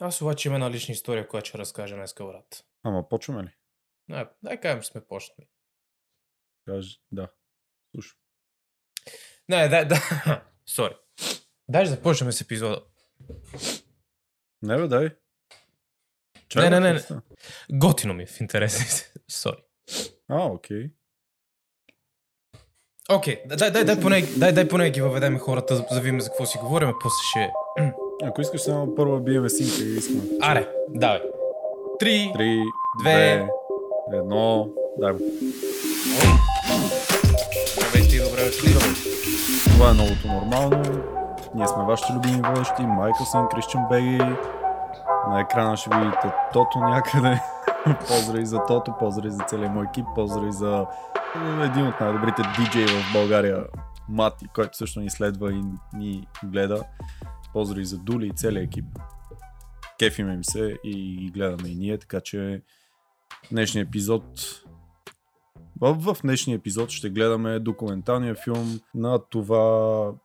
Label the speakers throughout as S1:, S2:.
S1: Аз обаче има една лична история, която ще разкажа днес, брат.
S2: Ама почваме ли?
S1: Не, дай кажем, че сме почнали.
S2: Кажи, да. Слушай.
S1: Не, дай, да. Сори. Дай да започнем с епизода.
S2: Не бе, дай.
S1: Не, не, не, не.
S2: става?
S1: Готино ми е в интерес. Сори.
S2: А, окей.
S1: Окей, дай, дай, дай, поне, дай, дай поне ги въведеме хората, за да видим за какво си говорим, после ще...
S2: Ако искаш само първо биеме синка и искаме.
S1: Аре, давай. Три.
S2: Три,
S1: Две.
S2: две, едно, дай му.
S1: Здравейте и добре дошли.
S2: Това е новото нормално. Ние сме вашите любими водещи, Майкъл Сън, Кристиан Беги. На екрана ще видите Тото някъде. поздрави за Тото, поздрави за целия мой екип, поздрави за един от най-добрите диджеи в България, Мати, който също ни следва и ни гледа. Поздрави за Дули и целия екип. Кефиме им се и ги гледаме и ние, така че днешния епизод в, в днешния епизод ще гледаме документалния филм на това,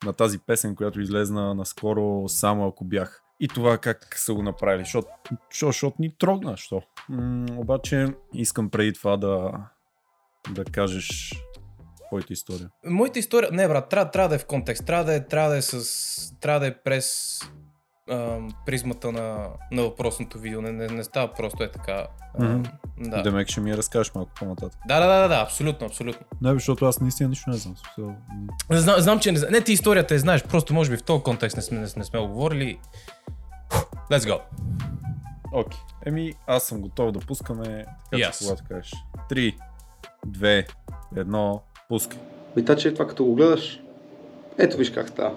S2: на тази песен, която излезна наскоро само ако бях. И това как са го направили, защото ни трогна, що. М- обаче искам преди това да, да кажеш твоята история.
S1: Моята история... Не, брат, трябва, трябва да е в контекст. Трябва да е, трябва да е, с, трябва да е през ам, призмата на, на въпросното видео. Не, не, не става просто е така. Ам,
S2: Мгм.
S1: да.
S2: Демек ще ми я разкажеш малко по-нататък.
S1: Да, да, да, да, абсолютно, абсолютно.
S2: Не, защото аз наистина нищо не знам.
S1: Знам, знам че не, зна- не ти историята я знаеш, просто може би в този контекст не сме, не, не сме го говорили. Let's go.
S2: Окей. Еми, аз съм готов да пускаме. Така
S1: И
S2: че когато кажеш. 3, 2, 1, пускай.
S3: Витаче, това като го гледаш, ето виж как става.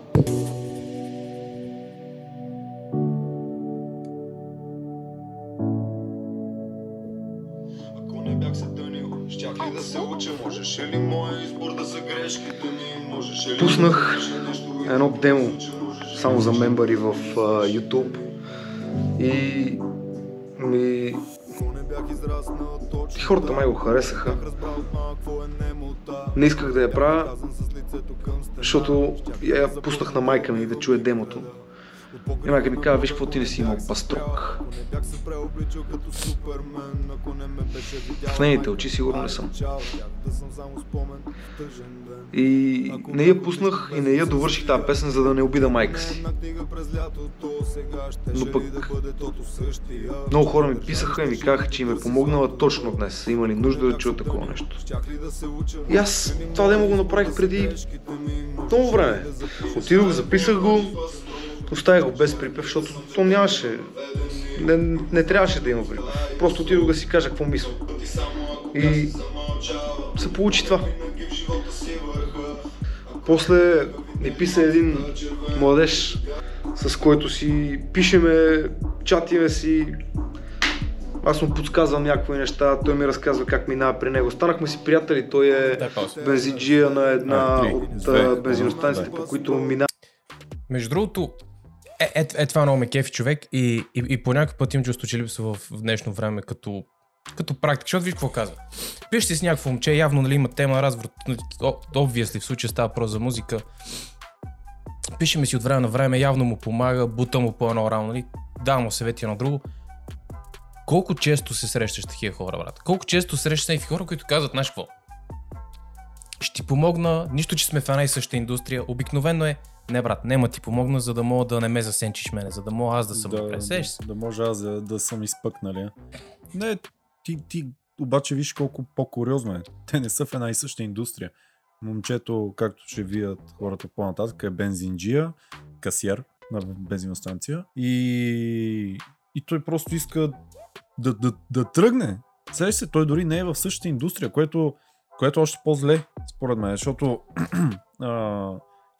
S4: Ако не бях се тънил, щях ли да се уча? Можеше ли моя избор да са грешките ми? Можеше ли
S3: Пуснах едно демо, само за мембари в а, YouTube. И ми... Хората май го харесаха. Не исках да я правя, защото я пуснах на майка ми да чуе демото. И майка ми
S4: на
S3: каза, виж какво ти не си имал
S4: видяла
S3: В нейните очи сигурно не съм. И не я пуснах и не я довърших тази песен, за да не обида майка си. Но пък-? Много хора ми писаха и ми казаха, че им е помогнала точно днес. Са имали нужда да чуят такова нещо. И аз това демо го направих преди много време. Отидох, записах го, оставих го без припев, защото то нямаше, не, не трябваше да има припев. Просто отидох да си кажа какво мисля. И се получи това. После ми писа един младеж, с който си пишеме, чатиме си, аз му подсказвам някакви неща, той ми разказва как минава при него. Станахме си приятели, той е бензиджия на една от бензиностанциите, по които мина.
S1: Между другото, е, е, е това много ме кефи човек и, и, и по някакъв път имам чувство, че липсва в, в днешно време като, като практика, защото виж какво казва. Пишеш си с някакво момче, явно нали, има тема, разговор, обвиесли в случая става просто за музика. Пишеме си от време на време, явно му помага, бута му по едно рамо, нали? давам му съвети едно друго. Колко често се срещаш такива хора, брат? Колко често срещаш някакви хора, които казват, знаеш какво? Ще ти помогна, нищо, че сме в една и съща индустрия. Обикновено е, не брат, нема ти помогна, за да мога да не ме засенчиш мене, за да мога аз да съм
S2: да,
S1: Сеш се?
S2: да може аз да, да съм изпъкнали. Не, ти, ти обаче виж колко по-куриозно е. Те не са в една и съща индустрия. Момчето, както ще видят хората по-нататък, е бензинджия, касиер на бензиностанция и, и той просто иска да, да, да тръгне. Сеш се, той дори не е в същата индустрия, което, което е още по-зле, според мен, защото а,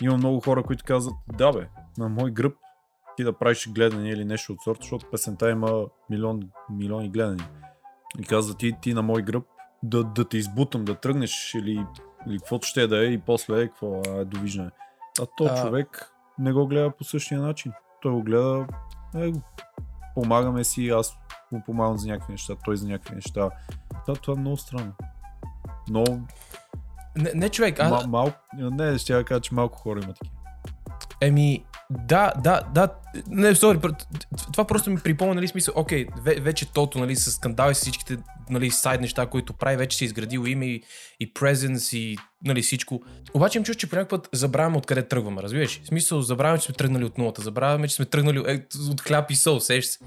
S2: има много хора, които казват, да бе, на мой гръб ти да правиш гледане или нещо от сорта, защото песента има милион, милиони гледания. И казва ти, ти на мой гръб да, да те избутам, да тръгнеш или, или каквото ще да е и после е, какво е довиждане. А то
S1: А.
S2: човек не го гледа по същия начин. Той го гледа, е, помагаме си, аз му помагам за някакви неща, той за някакви неща. Да, това е много странно. Много
S1: Не, не човек, а,
S2: Ма, малко, не, ще я кажа, че малко хора има такива.
S1: еми, Да, да, да. Не, сори, това просто ми припомня, нали, смисъл, окей, ве- вече тото, нали, с скандали с всичките, нали, сайд неща, които прави, вече си е изградил име и, и presence и, нали, всичко. Обаче им чуш, че по някакъв път забравяме откъде тръгваме, разбираш? В смисъл, забравяме, че сме тръгнали от нулата, забравяме, че сме тръгнали е, от хляб и сол, сеш се.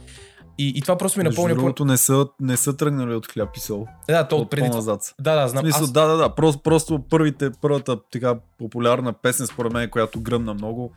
S1: И, и това просто ми
S2: Между
S1: напомня... по-
S2: другото не са, не са тръгнали от хляб и сол.
S1: Да, то
S2: От
S1: преди.
S2: по-назад са.
S1: Да, да, знам.
S2: смисъл,
S1: Аз...
S2: да, да, да. Просто, просто първите, първата така популярна песен, според мен, която гръмна много,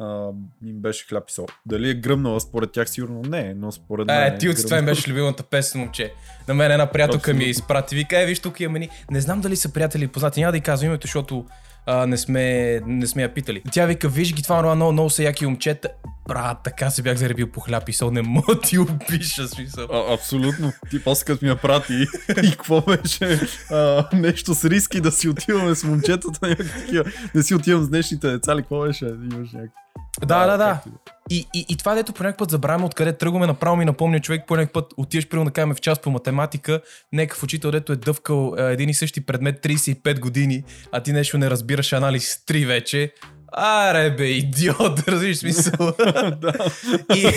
S2: а, им беше хляб и сол. Дали е гръмнала според тях, сигурно не, но според мен.
S1: Е, ти от това ми беше любимата песен, момче. На мен една приятелка ми я
S2: Абсолютно.
S1: изпрати. Вика, е, виж тук имаме ни. Не знам дали са приятели познати. Няма да й казвам името, защото а, не, сме, не сме я питали. Тя вика, виж ги, това това много, много са яки момчета. Брат, така се бях заребил по хляб и сол. Не мога ти опиша смисъл.
S2: А, абсолютно. Ти после като ми я прати и какво беше а, нещо с риски да си отиваме с момчетата, някакви такива. Да си отивам с днешните деца ли, какво беше? Имаш някакви.
S1: Да, да, да.
S2: и
S1: И, и, това, дето по някакъв път забравяме откъде тръгваме, направо ми напомня човек, по някакъв път отиваш, примерно да кажем в час по математика, някакъв учител, дето е дъвкал един и същи предмет 35 години, а ти нещо не разбираш анализ 3 вече. Аре бе, идиот, разбираш смисъл.
S2: да.
S1: и,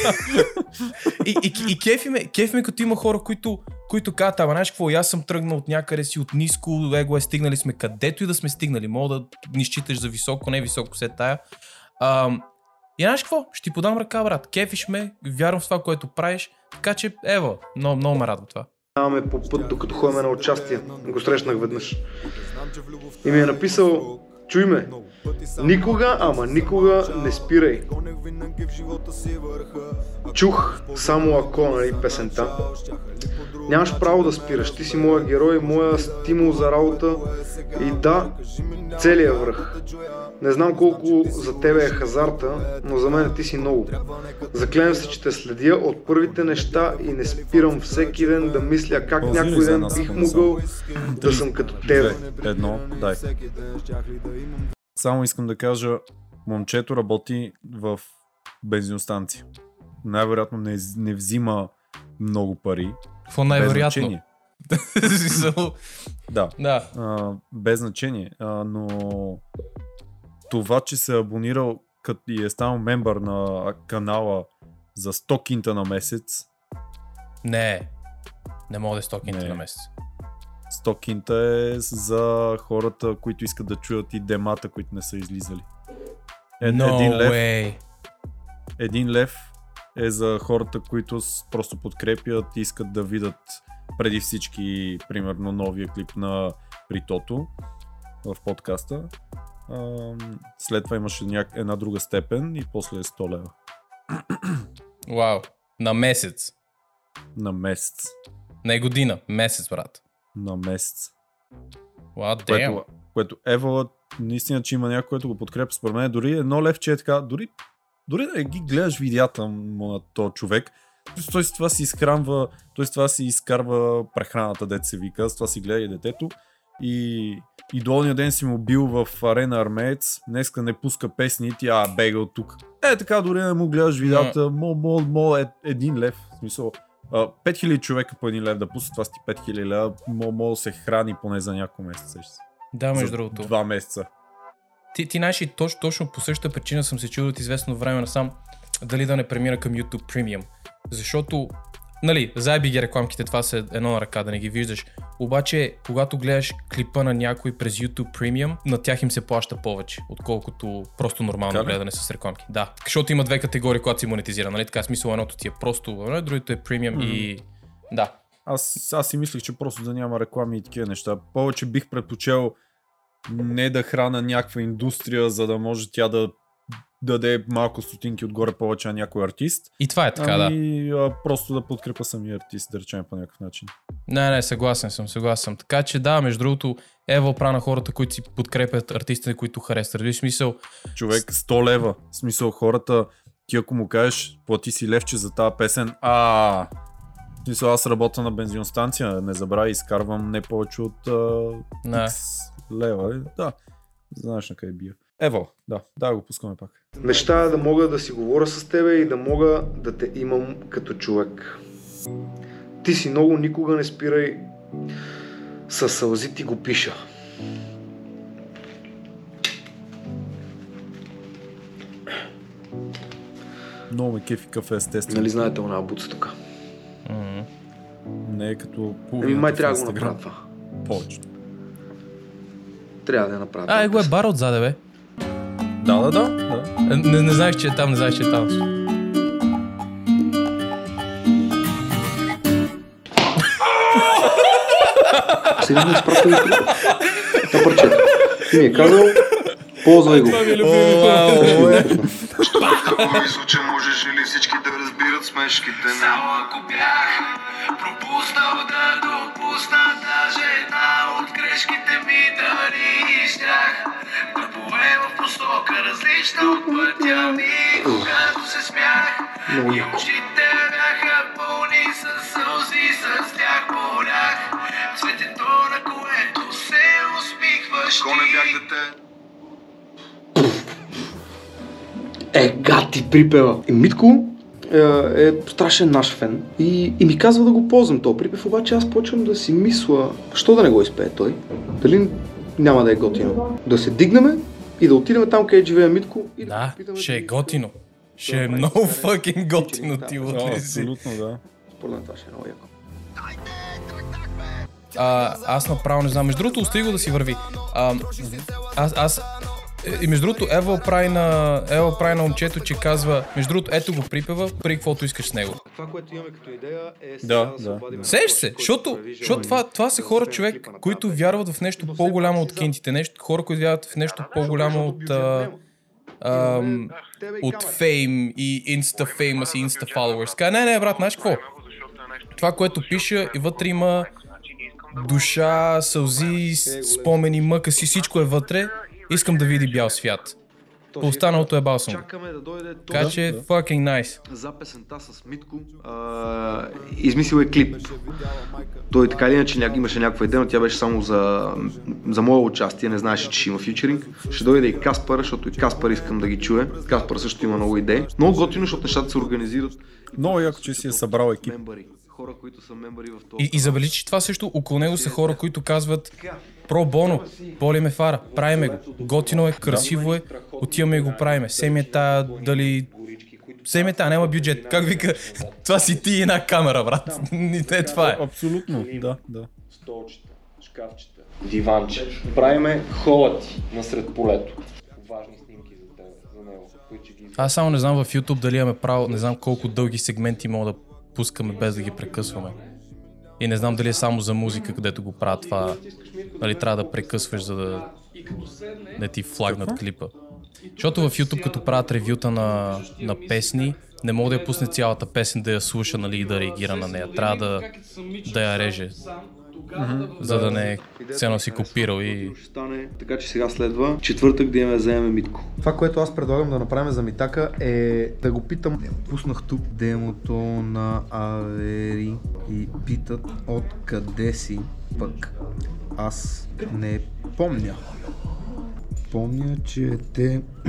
S1: и, и, и кефи, ме, кефи ме, като има хора, които, които казват, ама знаеш какво, аз съм тръгнал от някъде си от ниско, его е стигнали сме където и да сме стигнали. Мога да ни считаш за високо, не високо се тая. Ам, и знаеш какво? Ще ти подам ръка, брат. Кефиш ме, вярвам в това, което правиш. Така че, ево, много, много ме радва това.
S3: Минаваме по път, докато ходим на участие. Го срещнах веднъж. И ми е написал, чуй ме, никога, ама никога не спирай. Чух само ако, нали, песента. Нямаш право да спираш, ти си моя герой, моя стимул за работа и да, целият връх. Не знам колко за тебе е хазарта, но за мен ти си много. Заклевам се, че те следя от първите неща и не спирам всеки ден да мисля как някой ден бих могъл да съм като тебе.
S2: Едно, дай. Само искам да кажа, момчето работи в бензиностанция. Най-вероятно не, не взима много пари.
S1: Какво най-вероятно?
S2: Да,
S1: да.
S2: а, без значение. А, но това, че се е абонирал кът, и е станал мембър на канала за 100 кинта на месец,
S1: Не. Не мога да е 100 кинта
S2: Не.
S1: на месец.
S2: 100 кинта е за хората, които искат да чуят и демата, които не са излизали. Е,
S1: no
S2: един, лев,
S1: way.
S2: един лев е за хората, които просто подкрепят и искат да видят преди всички, примерно, новия клип на Притото в подкаста. След това имаше няк... една друга степен и после е 100 лева
S1: Вау. На месец.
S2: на месец.
S1: Не година. Месец, брат.
S2: На месец.
S1: Damn.
S2: Което, което Ева, наистина, че има някой, който го подкрепя. Според мен дори едно левче е така, дори, дори да ги гледаш видеята му на този човек, той с това си изхранва, той с това си изкарва прехраната, дете се вика, с това си гледа и детето. И, и долния ден си му бил в арена армеец, днеска не пуска песни ти, а, бега от тук. Е, така дори не му гледаш видеята, мо, мо, мо, е, един лев, в смисъл, 5000 човека по един лев да пуснат, това си 5000 лева, мо, мо да се храни поне за няколко месеца.
S1: Да, между
S2: За
S1: другото.
S2: Два месеца.
S1: Ти, ти знаеш и точно, точно по същата причина съм се чудил от известно време насам дали да не премина към YouTube Premium. Защото, нали, заеби ги рекламките, това са едно на ръка да не ги виждаш. Обаче, когато гледаш клипа на някой през YouTube Premium, на тях им се плаща повече, отколкото просто нормално
S2: Така
S1: гледане с рекламки. Да, защото има две категории, когато си монетизира, нали? Така, смисъл едното ти е просто, нали? другото е Premium и... Да,
S2: Аз, аз си мислех, че просто да няма реклами и такива неща. Повече бих предпочел не да храна някаква индустрия, за да може тя да даде малко стотинки отгоре повече на някой артист.
S1: и това е така, да.
S2: ами, а, просто да подкрепа самия артист, да речем по някакъв начин.
S1: Не, не, съгласен съм, съгласен съм. Така че да, между другото, Ева опра на хората, които си подкрепят артистите, които харесват. Разбираш смисъл,
S2: Човек 100 лева. В смисъл хората, ти ако му кажеш, плати си левче за тази песен, а смисъл аз работя на бензиностанция, не забравяй, изкарвам не повече от а,
S1: Да.
S2: X лева. е. Да, знаеш на къде бия. Ево, да, да го пускаме пак.
S3: Мечтая да мога да си говоря с тебе и да мога да те имам като човек. Ти си много, никога не спирай. Със сълзи ти го пиша.
S2: Много ме кефи кафе, естествено.
S3: Нали знаете она буца тук?
S2: Не е като
S3: Еми,
S2: половината
S3: май трябва да го направя това.
S2: Повече.
S3: Трябва да я направя.
S1: А, е го е бар отзаде, бе.
S2: Да, да, да. да.
S1: Е, Не, не знаех, че е там, не знаех, че е там.
S3: Сега ми изпратил и на парчета. И ми е казал, ползвай го.
S4: Ако мисля, че можеш или всички да разбират смешките
S5: Само ако бях пропуснал да допусна даже една от грешките ми дали щях да поема в посока различна от пътя ми, когато се смях и очите бяха пълни с сълзи, с тях болях цветето на което се усмихваш
S4: Ако не бях
S5: ти.
S4: дете,
S3: Е, гати припева. И Митко е, е страшен наш фен и, и ми казва да го ползвам този припев, обаче аз почвам да си мисля, що да не го изпее той? Дали няма да е готино? Да се дигнеме и да отидем там, където живее Митко и да,
S1: Да,
S3: питаме
S1: ще е готино. Ще е много fucking готино
S3: Да.
S1: ти си.
S2: абсолютно, да.
S3: Според мен това ще е много яко.
S1: А, аз направо не знам. Между другото, остави го да си върви. А, аз, аз е, и между другото, Ева прави на, Ева прави на момчето, че казва, между другото, ето го припева, при каквото искаш с него.
S3: Това, което имаме като идея е
S2: да се да. обадим
S1: Сеш се, защото, защото това, това са хора, човек, които вярват в нещо по-голямо от кинтите, нещо, хора, които вярват в нещо по-голямо от, а, ам, от фейм и инста феймъс и инста. Ка, не, не, брат, знаеш какво? Това, което пиша и вътре има душа, сълзи, с- спомени, мъка си, всичко е вътре. Искам да види бял свят. По останалото е бал съм.
S3: Чакаме да дойде
S1: Така че, fucking nice.
S3: за песента с Митко. А, измислил е клип. Той така или иначе имаше някаква идея, но тя беше само за, за мое участие, не знаеше, че ще има фьючеринг. Ще дойде и Каспар, защото и Каспар искам да ги чуе. Каспар също има много идеи. Много готино, защото нещата се организират.
S2: Много яко, че си е събрал екип.
S3: Мембари. Хора, които са мембари в този.
S1: И, и забележи, че това също около него са хора, които казват Про боно, боли ме фара, правиме го. Готино е, красиво е, отиваме и го правиме. Семе тая, дали... Тая, няма бюджет. Как вика, това си ти и една камера, брат. Ни те това е.
S2: Абсолютно, да, да.
S6: столчета, шкафчета, диванче. Правиме холати насред полето. Важни снимки за, теб, за него,
S1: Аз само не знам в YouTube дали имаме право, не знам колко дълги сегменти мога да пускаме без да ги прекъсваме. И не знам дали е само за музика, където го правят това. Нали трябва да прекъсваш, за да не ти флагнат клипа. Защото в YouTube, като правят ревюта на, на песни, не мога да я пусне цялата песен да я слуша нали, и да реагира на нея. Трябва да, да я реже, за да не е цено си копирал и
S3: стане, така че сега следва четвъртък да имаме да вземем Митко. Това, което аз предлагам да направим за Митака е да го питам. Пуснах тук демото на Авери и питат откъде си пък. Аз не помня. Помня, че те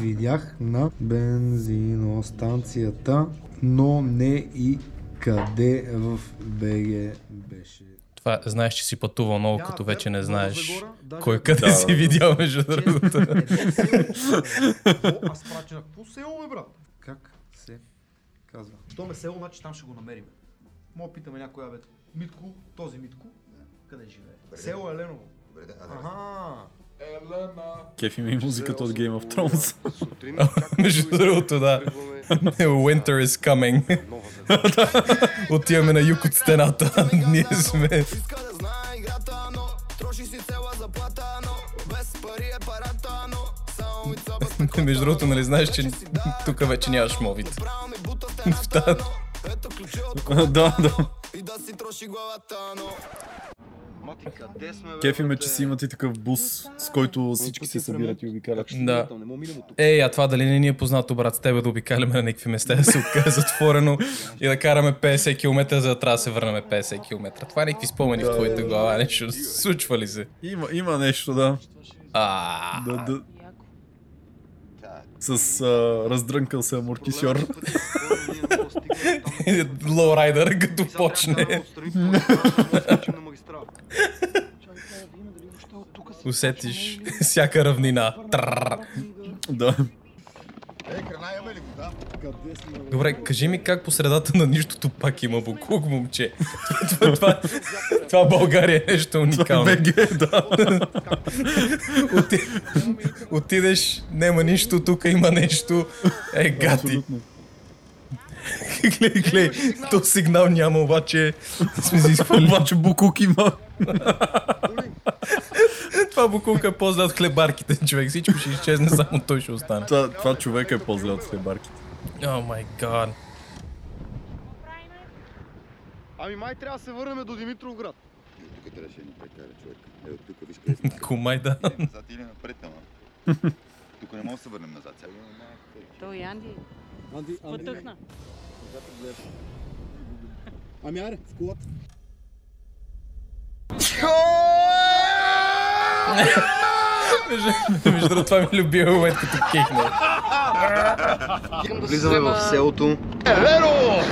S3: видях на бензиностанцията, но не и къде в БГ беше.
S1: Това знаеш, че си пътувал много, като вече не знаеш кой къде си видял между другото.
S7: Аз праченах по село, бе, брат.
S3: Как се казва?
S7: Щом е село, значи там ще го намерим. Мога да питаме някой, бе, Митко, този Митко, къде живее? Село Еленово. Ага.
S2: Кефи ми музиката от Game of Thrones.
S1: Между другото, да. Winter is coming. Отиваме на юг от стената. Ние сме... Между другото, нали знаеш, че тук вече нямаш мовит. Тази-
S2: да, да.
S3: Мати, къде сме, бе,
S2: Кефи ме,
S3: брате?
S2: че си имате такъв бус, с който всички се събират и обикалят.
S1: Да. Ей, а това дали не ни е познато, брат, с тебе да обикаляме на някакви места, да се окаже затворено и да караме 50 км, за да трябва да се върнем 50 км. Това е някакви спомени в твоята глава, нещо случва ли се?
S2: Има, има нещо, да.
S1: А,
S2: да, да. С а, раздрънкал се амортисьор.
S1: Лоурайдър, като почне. Усетиш всяка равнина.
S2: Да.
S4: Е, храна имаме ли вода?
S1: Добре, кажи ми как по средата на нищото пак има буклук, момче. това, това, това България е нещо уникално.
S2: БГ, да.
S1: Оти... Отидеш, няма нищо, тук има нещо. Е, гати.
S2: Абсолютно.
S1: глей, глей, то сигнал няма, обаче сме си изхвърли.
S2: Обаче Букук има.
S1: Това буклук е по-зле от хлебарките, човек. Всичко ще изчезне, само той ще остане.
S2: Това, това човек е по-зле от хлебарките.
S1: О май гад.
S3: Ами май трябва да се върнем до Димитровград.
S8: Тук трябваше да ни прекара човек. Ето тук виж къде сме.
S1: Кумай да.
S8: Назад или напред, ама. Тук не можем да се върнем назад.
S9: Той Анди
S10: Анди, Анди.
S9: потъхна.
S10: Ами аре, в колата.
S1: Между- другото, това ми е момент, като кехна.
S3: Влизаме в селото. Еверо!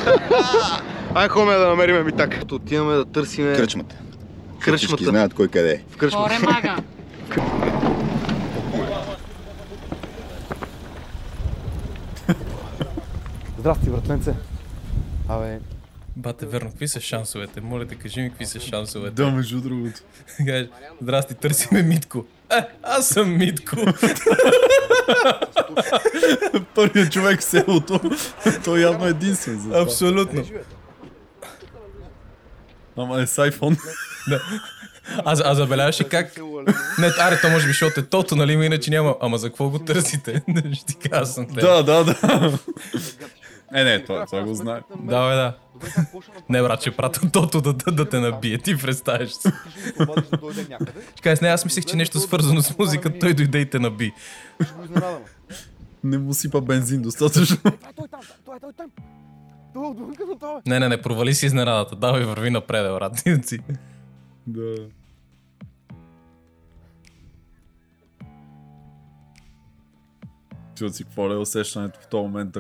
S3: Ай, хоме да намерим ми так. Отиваме да търсиме
S8: Кръчмата. Всички
S3: кръчмата.
S8: знаят кой къде е.
S3: В кръчмата.
S9: Горе
S3: Здрасти, братленце. Абе,
S1: Бате, верно, какви са шансовете? Моля те, кажи ми какви са шансовете.
S2: Да, между другото.
S1: Кажеш, здрасти, търсиме Митко. Е, аз съм Митко.
S2: Първият човек в селото. Той явно е единствен за това.
S1: Абсолютно.
S2: Ама е с iPhone.
S1: А, а забеляваш ли как... Не, аре, то може би, защото е тото, нали, иначе няма. Ама за какво го търсите? Ще ти кажа съм те.
S2: Да, да, да. Е, не, това, това го знае.
S1: Да, бе, да. Не, брат, ще пратя тото да, да, да те набие. Ти представяш се. Ще кажеш, не, аз мислех, че нещо свързано с музика, той дойде и те наби.
S2: Не му сипа бензин достатъчно.
S1: Не, не, не, провали си изненадата. Давай, върви напред, брат.
S2: Да. Чува си какво е усещането в този момент,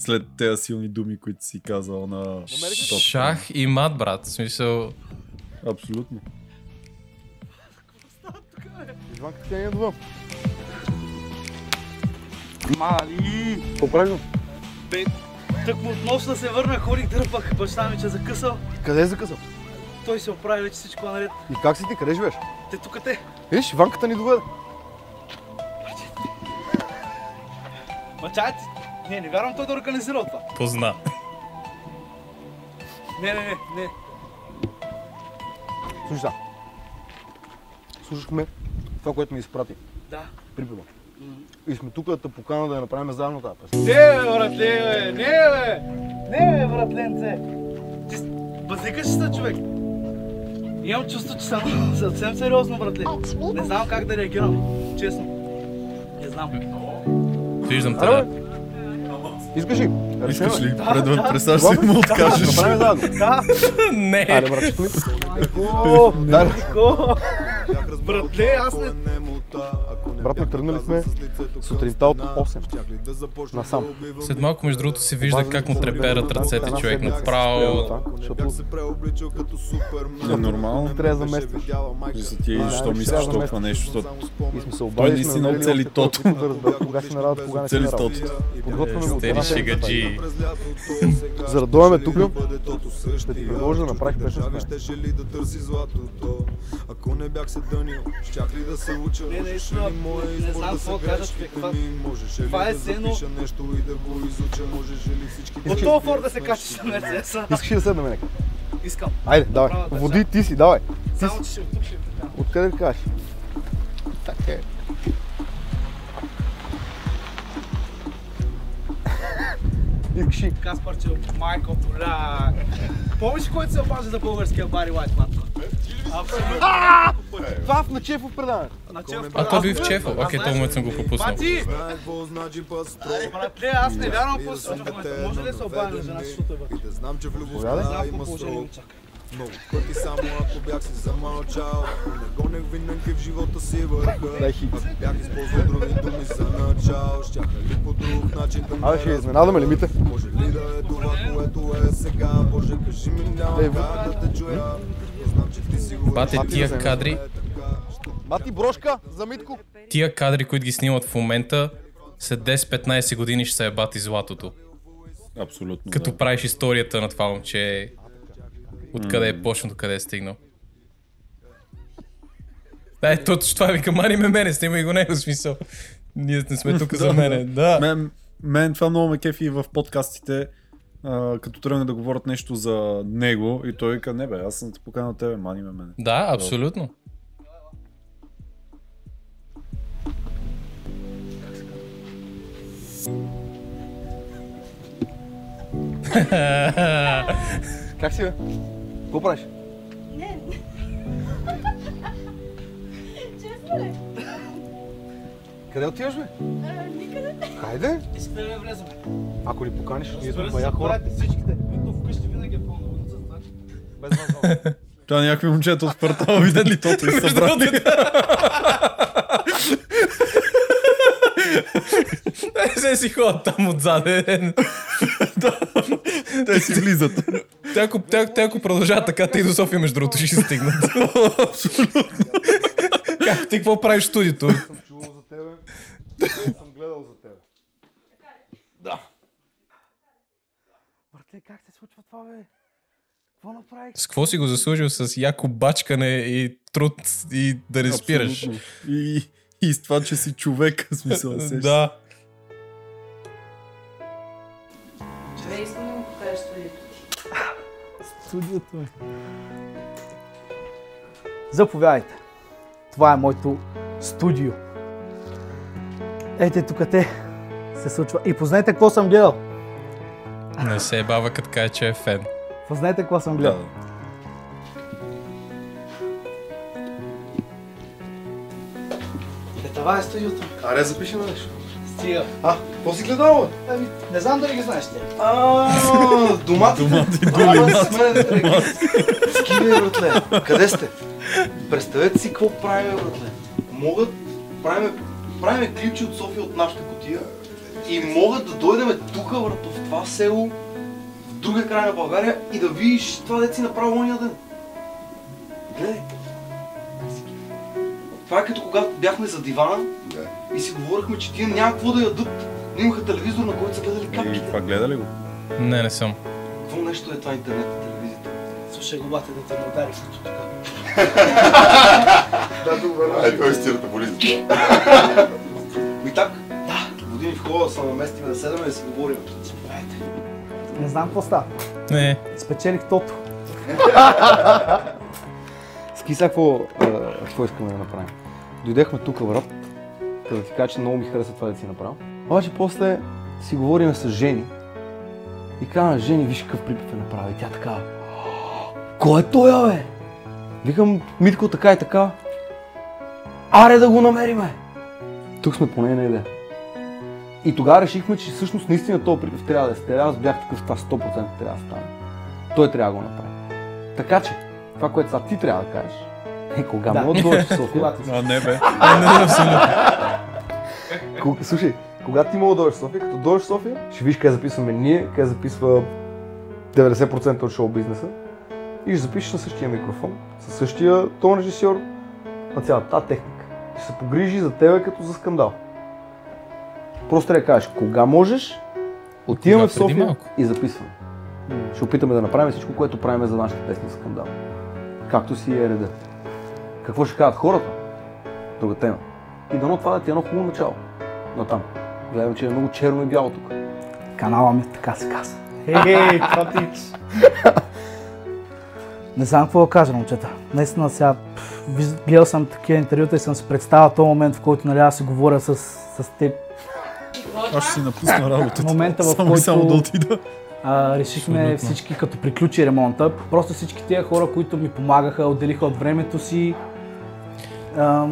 S2: след тези силни думи, които си казал на... Топ.
S1: Шах и мат, брат. В смисъл...
S2: Абсолютно.
S3: Къде е това?
S7: Мали!
S3: Поправим.
S7: Тък му от нощ да се върна, ходих дърпах, баща ми че е закъсал.
S3: Къде е закъсал?
S7: Той се оправи вече всичко наред.
S3: И как си ти? Къде живееш?
S7: Те тук те.
S3: Виж, Иванката ни доведе.
S7: Ма чай ти. Не, не вярвам той да организира това.
S1: Позна.
S7: Не, не, не, не.
S3: Слушай, слушахме това, което ми изпрати.
S7: Да.
S3: Припева. И сме тук да те покана да я направим заедно тази песен.
S7: Не, бе, братле, бе! Не, бе! Не, бе, братленце! Ти базикаш се, човек! Имам чувство, че съм съвсем сериозно, братле. Не знам как да реагирам. Честно. Не знам.
S1: Виждам те, да.
S3: Искаш ли?
S2: Искаш ли?
S7: Да, да.
S2: представяш си да му откажеш.
S3: Направим заедно.
S7: Да,
S1: Не.
S3: Айде, брат, стои.
S7: О,
S3: Дай,
S7: Ко? Братле, аз не...
S3: брат, ми тръгнали сме сутринта от 8 насам.
S1: След малко, между другото, се вижда как му треперят ръцете, човек. Направо...
S3: Защото
S2: Не, нормално.
S3: трябва да заместиш.
S2: За ти, защо мислиш толкова нещо, защото Той не
S3: намерили
S2: оцели тото.
S3: кога си на работа, кога не си
S2: цели
S3: на работа.
S2: стотото.
S3: Подготвяме го
S1: Стери шегаджи.
S3: За да дойдем тук, ще ти предложа да направиш песен с мен.
S4: Ако не бях се дънил, щях ли да се уча?
S7: Не, наистина,
S4: ли моя
S7: не
S4: избор
S7: знам
S4: да са грешките
S7: това-
S4: ми? Можеше ли
S7: това е
S4: да запиша нещо и да го изуча? Можеше ли всички
S7: От този фор да се качиш на Мерцеса.
S3: Искаш ли да седнем нека?
S7: Искам.
S3: Айде, давай. Води, ти си, давай.
S7: Само, че ще тук ще така.
S3: Откъде кажеш? Така е. Искаш ли?
S7: Каспарче, майко, поляк. Помниш ли който се обажда за българския Бари Лайт, матко? Абсолютно.
S3: Това в начефов предаване.
S1: А той би в Чефо. Окей, този момент съм го пропуснал.
S7: Бати!
S4: Значи пастро.
S7: Братле, аз не вярвам какво се
S4: И да
S7: случва в момента.
S4: те
S7: Може ли да се обадя на жена, защото е?
S4: И да знам, че в любовта има
S7: какво
S4: Много пъти само ако бях си замълчал Ако не гонех винаги в живота си върха. Ако бях използвал други думи за начало Щяха ли по друг начин да ме
S3: Абе, ще изненадаме ли мите?
S4: Може ли да е това, което е сега Боже, кажи ми няма как да те чуя знам, че ти си го
S1: Бате, тия кадри,
S3: Мати брошка за Митко.
S1: тия кадри, които ги снимат в момента, след 10-15 години ще се е бати златото.
S2: Абсолютно.
S1: Като
S2: да.
S1: правиш историята на това момче, откъде е почнал, до къде е стигнал. Да, е, точно това вика, мани ме мене, снимай го него, смисъл. Ние не сме тук за мене, да.
S2: Мен, мен това много ме кефи в подкастите, а, като тръгна да говорят нещо за него и той вика, не бе, аз съм те поканал тебе, мани ме мене.
S1: Да, абсолютно.
S3: Как си бе? Какво правиш?
S9: Не. Честно ли?
S3: Къде отиваш бе?
S9: Никъде.
S3: Хайде.
S7: Искате да влезем?
S3: Ако ни поканиш, ние сме бая хора.
S7: всичките. Които вкъщи винаги е пълно. че-
S3: Без възможност.
S2: Това някакви момчета от квартала видят ли тото и събрали.
S1: Е, се си ходят там отзаде.
S2: Те си влизат.
S1: Те ако, те, те ако продължават така, те и до София между другото ще стигнат. Абсолютно. как ти какво правиш в студиото?
S3: съм чувал за тебе. съм гледал за тебе.
S7: Братле, как се случва това, бе? Какво направих?
S1: С какво си го заслужил? С яко бачкане и труд и да не спираш.
S2: И, и с това, че си човек, в смисъл.
S1: Да.
S9: Човек, искам да му покажеш студиото ти.
S7: Студиото ми. Заповядайте. Това е моето студио. Ейте, тук те се случва. И познайте какво съм гледал.
S1: Не се е баба, като каже, че е фен.
S7: Познайте какво съм
S2: Да,
S7: гледал.
S2: да.
S7: Това е студиото.
S3: Аре, запиши на нещо.
S7: Стига.
S3: А, какво си гледал, бе?
S7: Ами, не знам дали ги знаеш ти.
S3: А, домати.
S2: Домати,
S3: Домати. С мен да тръгне. Скиве, братле. Къде сте? Представете си какво правим, братле. Могат, правиме, правиме клипче от София от нашата котия и могат да дойдем тук, брато, в това село, в другия край на България и да видиш това дете си направил ония ден. Гледай. Това е като когато бяхме за дивана и си говорихме, че тия няма какво да ядат. Но имаха телевизор, на който са гледали
S2: И
S3: капките.
S2: това гледа ли го?
S1: Не, не съм.
S3: Какво нещо е това интернет телевизията?
S7: Слушай го, бате, да те не удари като така.
S3: Да, добре.
S8: Ай, той стирата боли.
S3: И так? Да. Години в хода се наместиме да седаме и да си говорим.
S7: Не знам какво става.
S1: Не.
S7: Спечелих тото.
S3: Ски сега какво, какво искаме да направим? Дойдехме тук, брат, за да ти кажа, че много ми хареса това да си направил. Обаче после си говорим с Жени и казвам, Жени, виж какъв припев е направил. И тя така, кой е той, бе? Викам, Митко, така и така. Аре да го намериме! Тук сме по нейна идея. И тогава решихме, че всъщност наистина този припев трябва да е стерео. Аз бях такъв, това 100% трябва да стане. Той трябва да го направи. Така че, това, което сега ти трябва да кажеш, е кога
S7: Да.
S3: мога да дойдеш в София.
S2: А, не бе.
S1: Не, не, абсолютно.
S3: Кога- Слушай, когато ти мога да дойдеш в София, като дойдеш в София, ще виж къде записваме ние, къде записва 90% от шоу бизнеса и ще запишеш на същия микрофон, със същия тон режисьор на цялата тази техника. Ще се погрижи за тебе като за скандал. Просто да кажеш кога можеш, отиваме в София
S1: малко.
S3: и записваме. Ще опитаме да направим всичко, което правим за нашите песни скандал. Както си е реда. Какво ще кажат хората? Друга тема. И дано това да ти е едно хубаво начало. Но там. Гледам, че е много черно и бяло тук.
S7: Канала ми така се казва. Ей, патич! Не знам какво да кажа, момчета. Наистина сега гледал съм такива интервюта и съм си представил този момент, в който нали, аз си говоря с, с теб.
S2: Аз ще си напусна работата.
S7: Момента, в
S2: само,
S7: който-
S2: Само да отида.
S7: А, решихме
S1: Абсолютно.
S7: всички, като приключи ремонта, просто всички тия хора, които ми помагаха, отделиха от времето си.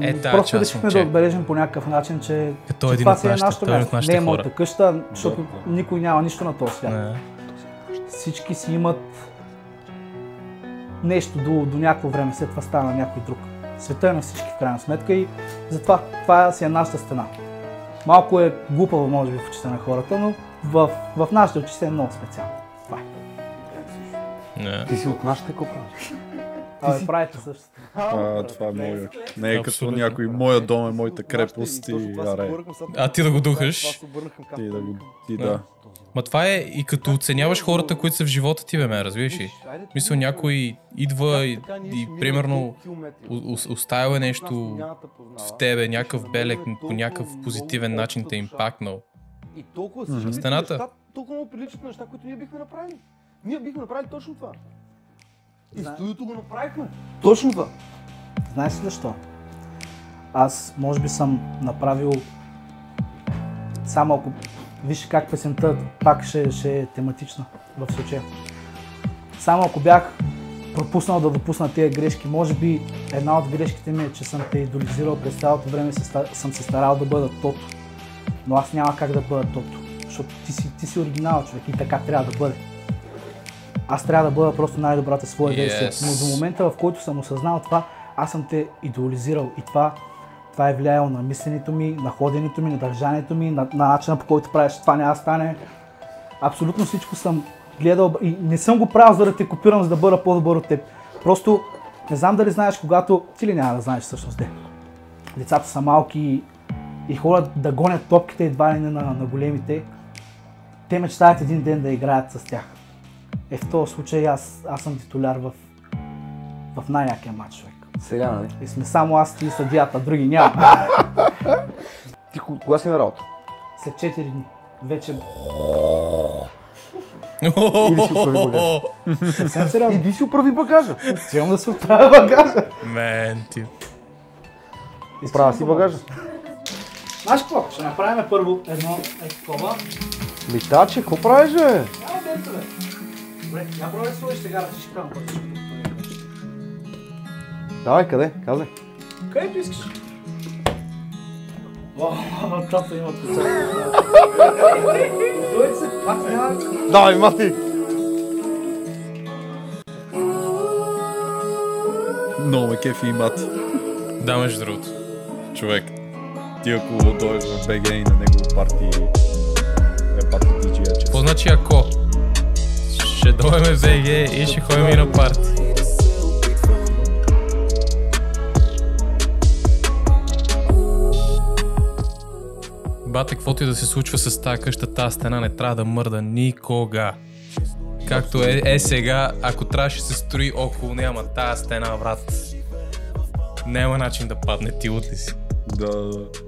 S1: Е, тая
S7: просто
S1: част,
S7: решихме
S1: момче.
S7: да отбележим по някакъв начин, че,
S1: Като
S7: че
S1: един
S7: това си е нашето
S1: е
S7: място.
S1: нашите
S7: Не е моята къща, защото
S2: Да, да.
S7: никой няма нищо на този свят.
S1: Не.
S7: Всички си имат нещо до, до някакво време, след това става на някой друг. Света е на всички в крайна сметка и затова това си е нашата стена. Малко е глупаво, може би, в очите на хората, но в, в нашите очи си е много специално. Това е.
S1: Не.
S3: Ти си от нашите правиш?
S7: Абе, правите същото.
S2: А, това е моя. Не е като някой. Моя дом е моята крепост и аре.
S1: А ти да го духаш.
S2: Ти да го... Ти да.
S1: Ма това е и като оценяваш хората, които са в живота ти, бе, ме, разбираш ли? Мисля, някой идва и, и примерно о- о- оставил е нещо в тебе, някакъв белег, по някакъв позитивен начин те е импактнал.
S3: И толкова всички
S1: Стената.
S3: неща, толкова много приличат на неща, които ние бихме направили. Ние бихме направили точно това. И в студиото го направихме. Точно това.
S7: Знаеш ли защо? Аз може би съм направил само ако виж как песента пак ще, ще е тематична в случая. Само ако бях пропуснал да допусна тези грешки, може би една от грешките ми е, че съм те идолизирал през цялото време съм се старал да бъда тото. Но аз няма как да бъда тото, защото ти си, ти си оригинал човек и така трябва да бъде. Аз трябва да бъда просто най-добрата своя версия.
S1: Yes.
S7: Но до момента, в който съм осъзнал това, аз съм те идеализирал и това, това е влияло на мисленето ми, на ходенето ми, на държанието ми, на, на начина по който правиш това няма да стане. Абсолютно всичко съм гледал и не съм го правил за да те копирам, за да бъда по-добър от теб. Просто не знам дали знаеш, когато ти ли няма да знаеш всъщност де. Децата са малки и, и ходят да гонят топките едва ли не на, на големите. Те мечтаят един ден да играят с тях. Е в този случай аз, аз съм титуляр в, в най-якия матч, човек.
S3: Сега, нали?
S7: И сме само аз и съдията, други няма.
S3: Ти ко- кога си на работа?
S7: След 4 дни. Вече
S3: Иди си оправи багажа.
S7: съвсем сериозно.
S3: Иди си оправи багажа.
S7: Цяло да се оправя багажа.
S1: Мен, ти.
S3: Оправя си багажа.
S7: Знаеш какво? Ще направим първо едно е такова.
S3: Митаче, какво правиш, бе?
S7: Няма дете, бе. Добре, я пробвай да сложиш сега ти кам пътиш.
S3: Давай, къде? Казай.
S7: Където искаш. О, на тата има коца. Дойде се, пак няма.
S3: Давай, мати!
S2: Много ме кефи и мати.
S1: Да, между другото.
S2: Човек. Ти ако дойдеш в БГ и на негово парти е парти че
S1: Какво значи ако? Ще дойдем в БГ и ще ходим и на парти. Бате, каквото и да се случва с тази къща, тази стена не трябва да мърда никога. Както е, е сега, ако трябваше се строи около нея, ама тази стена, брат, няма начин да падне, ти ли си?
S2: Да, да.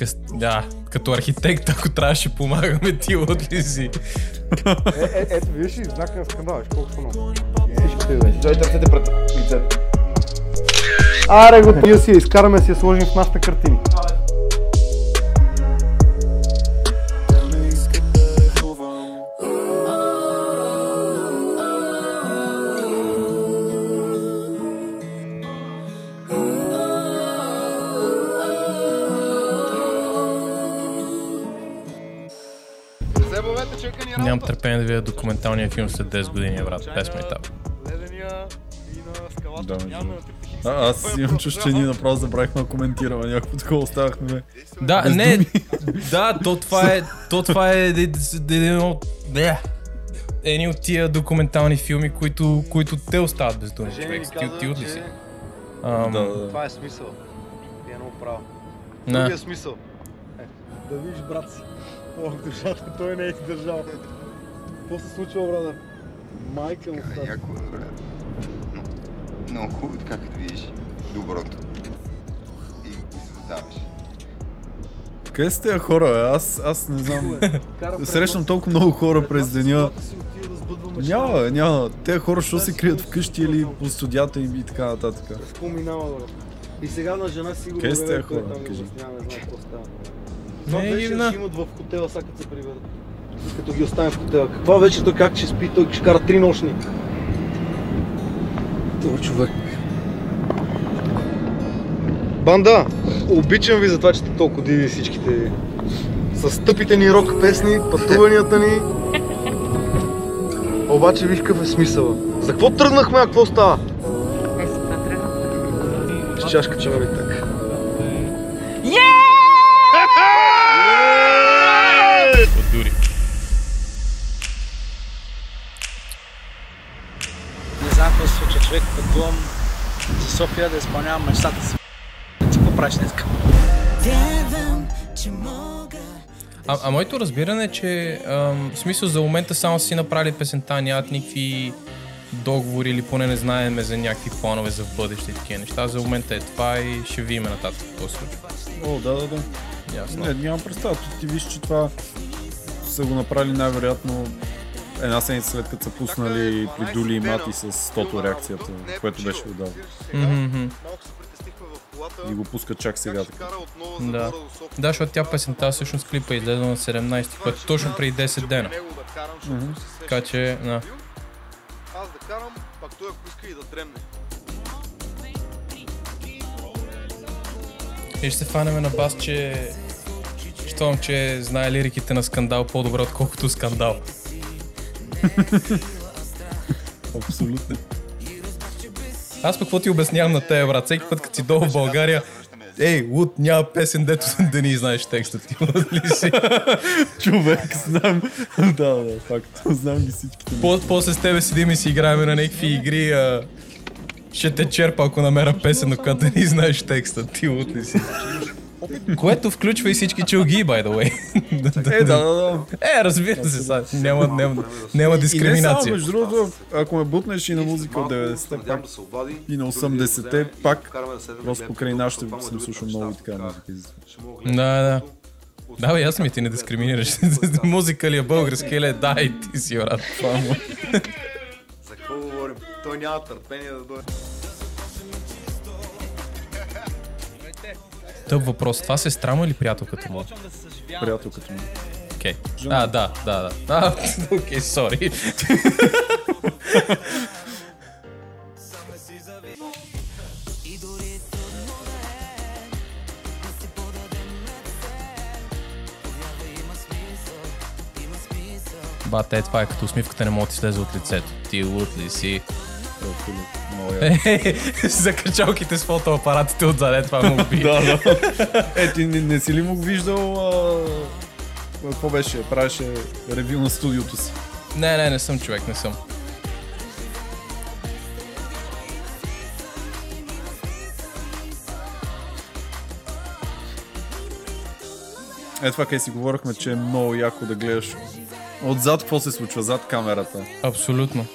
S1: Къс... Да, като архитект, ако трябваше помагаме, ти от ли си?
S3: Е, е, ето, виж ли, знака на скандал, колко са много. Е. Дой търсете пред лицето. Аре го, ние си изкараме, си я сложим в нашите картини.
S1: Да видя документалния филм след 10 години, брат. Без майтап.
S2: Да, между другото. А, аз имам чувство, че ние направо забравихме да коментираме някакво такова оставахме.
S1: Да,
S2: без
S1: не,
S2: думи.
S1: да, то това е, то това е един от, да, едни от тия документални филми, които, които те остават без думи, човек. Ти, ти от ли си? Ам,
S2: Да, да.
S3: Това е смисъл. Ти е много право. Другия смисъл. Е, да видиш брат си. Ох, душата, той не е издържал. Какво се случва, брат? Майка му става.
S8: Яко, добре. Но, много хубаво така, като видиш доброто. И го създаваш.
S2: Къде сте тези хора, бе? Аз, аз не знам. Срещам толкова много хора през деня. Няма, няма. Те хора, що се крият вкъщи или по студията им и така нататък.
S3: Какво минава, брат? И сега на жена си го
S2: Къде сте хора, кажи?
S3: не знае какво става. Това
S1: е гивна.
S3: ще имат в хотела, сега като се приведат. Като ги оставим в хотела. Каква вечер той как ще спи, той ще кара три нощни. Това човек. Банда, обичам ви за това, че сте толкова диви всичките ви. С тъпите ни рок песни, пътуванията ни. Обаче виж какъв е смисъл. За какво тръгнахме, а какво става? С чашка чари така.
S1: От дури.
S7: София да изпълнявам мечтата си. Ти какво правиш днес?
S1: А, а моето разбиране е, че ам, в смисъл за момента само са си направили песента, нямат никакви договори или поне не знаеме за някакви планове за в бъдеще и такива неща. За момента е това и ще видим нататък какво се случва.
S2: О, да, да, да.
S1: Ясно.
S2: Не, нямам представа. Ти виж, че това са го направили най-вероятно една седмица след като са пуснали при Дули и Мати с тото реакцията, което беше отдал. И го пускат чак сега така.
S1: Да. Да, защото тя песента всъщност клипа излезе на 17, което е точно преди 10 дена. Така че, да.
S11: Аз да карам, пак той ако иска и да дремне.
S1: И ще се фанеме на бас, че Щом, че знае лириките на скандал по-добре, отколкото скандал.
S2: Абсолютно.
S1: Аз пък какво ти обяснявам на тея, брат? Всеки път, като си долу в България, Ей, Луд, няма песен, дето да ни знаеш текста ти. луд ли си?
S2: Човек, знам. да, да, факт. Знам ги всичките.
S1: По- После с тебе седим и си играем на някакви игри, а... ще те черпа, ако намеря песен, която да ни знаеш текста. Ти луд ли си? Което включва и всички чулги, by the way.
S2: Е, да, да, да.
S1: Е, разбира се, са. Няма, няма, няма
S2: И не само,
S1: дискриминация.
S2: между другото, ако ме бутнеш и на музика от 90-те, пак и на 80-те, пак просто покрай нашите съм слушал много и така музика.
S1: Да, да. Да, бе, ясно ми ти не дискриминираш. Музика ли е българска или е да и ти си, брат. Това му.
S11: За какво говорим? Той няма търпение да дойде.
S1: Тъп въпрос. Това сестра му или приятелката му?
S2: Приятелката му.
S1: Окей. А, да, да, да. А, окей, сори. Бате, това е като усмивката не може да ти слезе от лицето. Ти лут ли си? Е, За качалките с фотоапаратите отзаде, това му би.
S2: Да, да. Е, ти не, не си ли му виждал а... какво беше? Правеше ревю на студиото си.
S1: Не, не, не съм човек, не съм.
S2: Е, това къде си говорихме, че е много яко да гледаш отзад какво се случва, зад камерата.
S1: Абсолютно.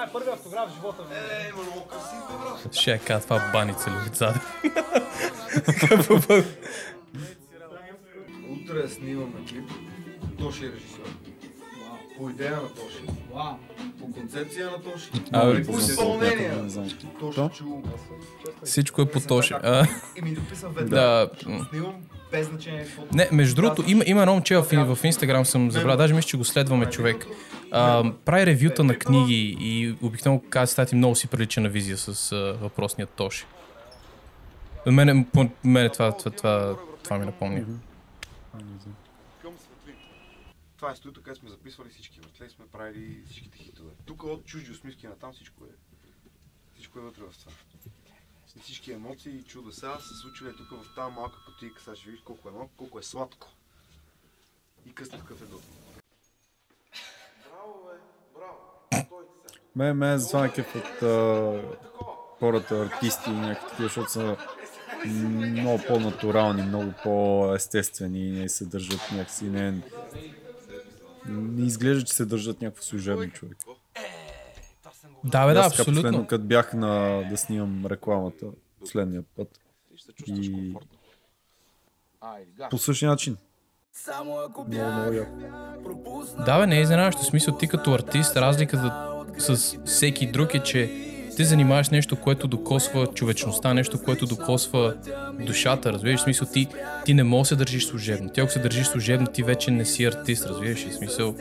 S7: Това е първият автограф в живота ми.
S11: Е, има много красив, брат.
S1: Ще я кажа това баница ли отзад.
S3: Утре снимаме клип. Тоши е режисьор. По идея на Тоши. По концепция на Тоши. И по изпълнение. Тоши чул.
S1: Всичко е по Тоши. А,
S3: И ми дописам
S1: Да.
S3: веднага. Снимам без значение какво.
S1: Не, между другото, има, има едно момче в, в Инстаграм, съм забрал, даже мисля, че го следваме човек. А, прави ревюта на книги и обикновено казва стати много си прилича на визия с а, въпросния Тоши. Мене, по мене това, това, това, това ми напомня.
S11: Към светли. Това е студиото, където сме записвали всички вратле и сме правили всичките хитове. Тук от чужди усмивки на там всичко е. Всичко е вътре в това. Всички емоции и чудеса се случили тук в тази малка кутийка. Сега ще видиш колко е малко, колко е сладко. И късно в кафето. Браво, бе!
S2: Мен, мен затова ме кефът а, хората, артисти и някакви такива, защото са много по-натурални, много по-естествени и не се държат някакси, не, не изглежда, че се държат някакво служебно човек.
S1: Да, бе, да,
S2: Аз така Последно,
S1: абсолютно.
S2: като бях на, да снимам рекламата последния път. И по същия начин. Много, много яко.
S1: Да, бе, не е изненадващо. В смисъл, ти като артист, разликата с всеки друг е, че ти занимаваш нещо, което докосва човечността, нещо, което докосва душата, разбираш? Смисъл, ти, ти не можеш да се държиш служебно. Ти ако се държиш служебно, ти вече не си артист, разбираш? ли? В смисъл,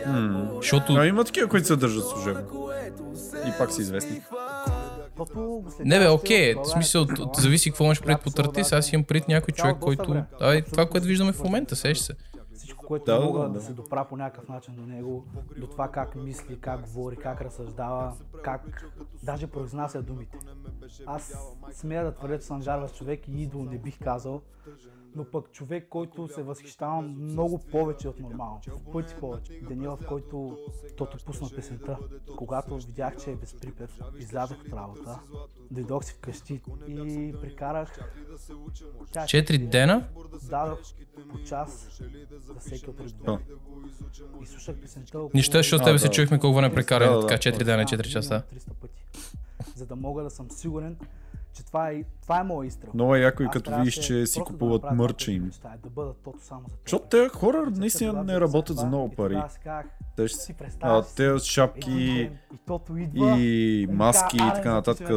S1: защото...
S2: А има такива, които се държат служебно. И пак са известни.
S1: Не бе, окей, в смисъл, зависи какво имаш пред под артист. Аз имам пред някой човек, който... Ай, това, което виждаме в момента, сеща се.
S7: Което
S2: Да,
S7: мога
S2: да,
S7: да,
S2: да.
S7: се допра по някакъв начин до него, до това как мисли, как говори, как разсъждава, как даже произнася думите. Аз смея да твърдя, че съм жарващ човек и идол не бих казал, Но пък човек, който се възхищава много повече от нормално, в пъти повече. Деня, в който тото пусна песента, когато видях, че е безприпев, излязох от работа, дойдох си вкъщи и прикарах
S1: Четири дена?
S7: Дадох по час за всеки от редовете. И слушах песента около...
S1: Нищо, защото тебе се чуехме колко време прекарали, така
S2: да.
S1: 4 дена, 4 часа.
S7: 300 пъти. За да мога да съм сигурен, че това е, това е моят изстрел.
S2: Много е яко и като видиш, че си
S7: да
S2: купуват
S7: това,
S2: мърча им.
S7: мечтая, Да бъдат тото само за
S2: Защото тези хора наистина не работят за много пари. Те ще
S7: си
S2: А, те шапки
S7: и тото идва,
S2: и маски и така нататък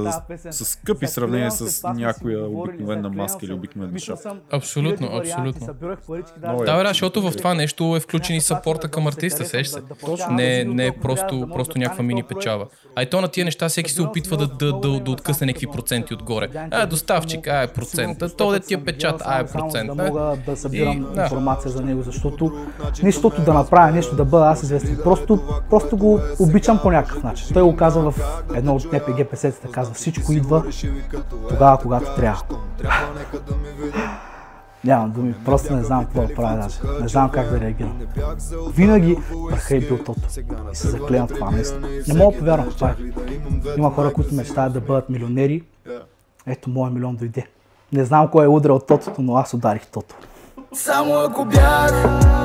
S2: са скъпи сравнение с някоя обикновена маска или обикновена шапка.
S1: Абсолютно, абсолютно.
S2: е.
S1: Да, бе, да, защото в това нещо е включен и сапорта към
S7: да
S1: артиста,
S7: се
S1: сеш се.
S7: да- да
S1: Не, не е просто,
S7: да
S1: просто
S7: да
S1: някаква мини печалба. А и то на тия неща всеки се опитва да, да, да, да откъсне някакви проценти отгоре. А, доставчик, а е процента, то да ти е печат, а е процент.
S7: Да мога да събирам
S1: И, да.
S7: информация за него, защото нищото да направя нещо, да бъда аз известен. Просто, просто го обичам по някакъв начин. Той го казва в едно от НПГ песетата, казва всичко идва тогава, когато трябва. Нямам думи, просто не знам какво да правя даже. Не знам как да реагирам. Винаги върха е бил тото. И се заклевам в това наистина. Не мога да повярвам в това. Има хора, които мечтаят да бъдат милионери. Ето, моят милион дойде. Не знам кой е удрал тотото, но аз ударих тото.
S5: Само ако бях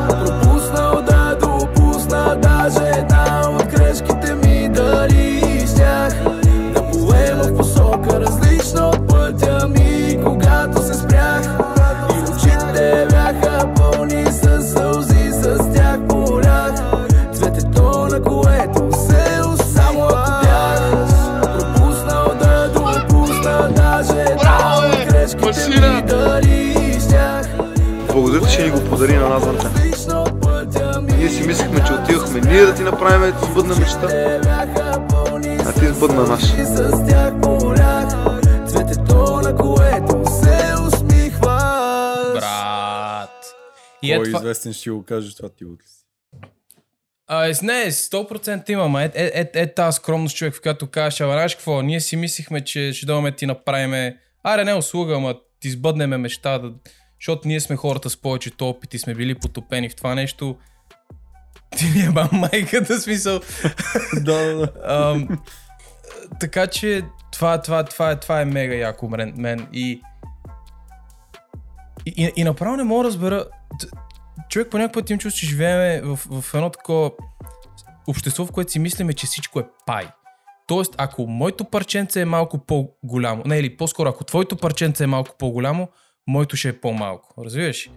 S5: пропуснал да допусна даже една от грешките ми дали щях да поема в посока различна от пътя ми, когато се спрях и очите бяха пълни с
S3: Че ни го подари на нас, Антен. Ние си мислехме, че отивахме ние да ти направим сбъдна мечта, а ти сбъдна наша.
S1: Брат. И е това...
S2: По-известен ще го кажеш това ти от си.
S1: А, е, не, 100% имам. Е, е, е, е тази скромност човек, в която кажеш, ама знаеш какво, ние си мислихме, че ще дойдем ти направиме, аре не услуга, ама ти сбъднеме мечта, да... защото ние сме хората с повечето опит и сме били потопени в това нещо. Ти ми е бам майката, смисъл.
S2: да, да, да.
S1: Така че това, това, това, е, това е мега яко мен. мен. И, и, и, направо не мога да разбера. Човек по някакъв път им чувства, че живеем в, в едно такова общество, в което си мислиме, че всичко е пай. Тоест, ако моето парченце е малко по-голямо, не, или по-скоро, ако твоето парченце е малко по-голямо, моето ще е по-малко. Разбираш? ли?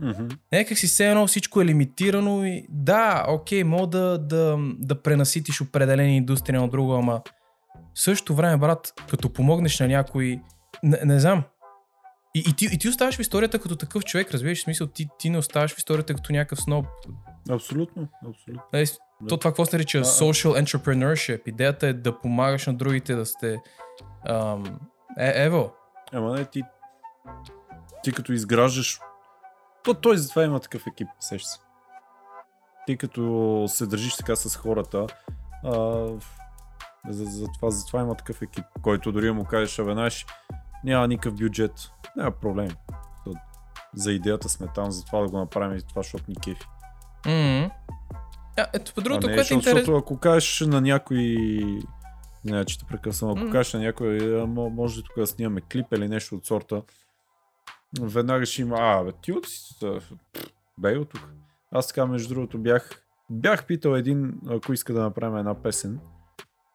S2: Мгм.
S1: Някак си все едно всичко е лимитирано и да, окей, мога да, да, да пренаситиш определени индустрии на друго, ама в същото време, брат, като помогнеш на някой, не, не знам. И, и, ти, и ти оставаш в историята като такъв човек, разбираш, в смисъл, ти, ти не оставаш в историята като някакъв сноб.
S2: Абсолютно, абсолютно.
S1: Нали, То това какво се нарича
S2: а.
S1: social entrepreneurship. Идеята е да помагаш на другите да сте... Ам, е, ево,
S2: Ама не, ти, ти като изграждаш... То, той затова има такъв екип, сеш се. Ти като се държиш така с хората, а, за, за, това, за това има такъв екип, който дори му кажеш, абе, знаеш, няма никакъв бюджет, няма проблем. То- За идеята сме там, за това да го направим и това, защото ни кефи.
S1: м а, ето, по другото,
S2: а не,
S1: което е
S2: защото,
S1: интересно...
S2: защото ако кажеш на някой не, че те прекъсвам. Ако
S1: М.
S2: кажеш на някой, «А, мо- може тук да снимаме клип или нещо от сорта, веднага ще има, а, бе, ти от бей от тук. Аз така, между другото, бях, бях питал един, ако иска да направим една песен,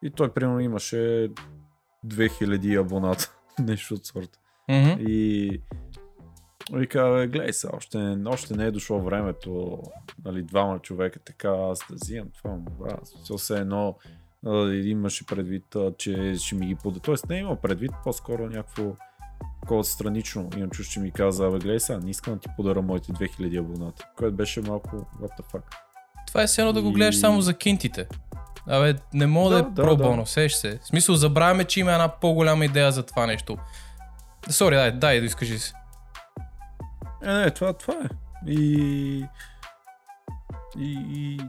S2: и той, примерно, имаше 2000 абоната, нещо от сорта.
S1: Мгм.
S2: И вика, бе, гледай се, още, още не е дошло времето, нали, двама човека така, аз да взимам това, му, брат, все едно а, имаше предвид, а, че ще ми ги подаде. Тоест не има предвид, по-скоро някакво такова странично. Имам чуш, че ми каза, бе, гледай сега, не искам да ти подаря моите 2000 абоната, което беше малко what the fuck.
S1: Това е все едно да го
S2: И-
S1: гледаш само за кинтите. Абе, не мога да,
S2: Да,
S1: е
S2: да,
S1: пробално,
S2: да.
S1: сеш се. В смисъл, забравяме, че има една по-голяма идея за това нещо. Сори, дай, дай, да изкажи се.
S2: Е, не, това, това е. И, и, и,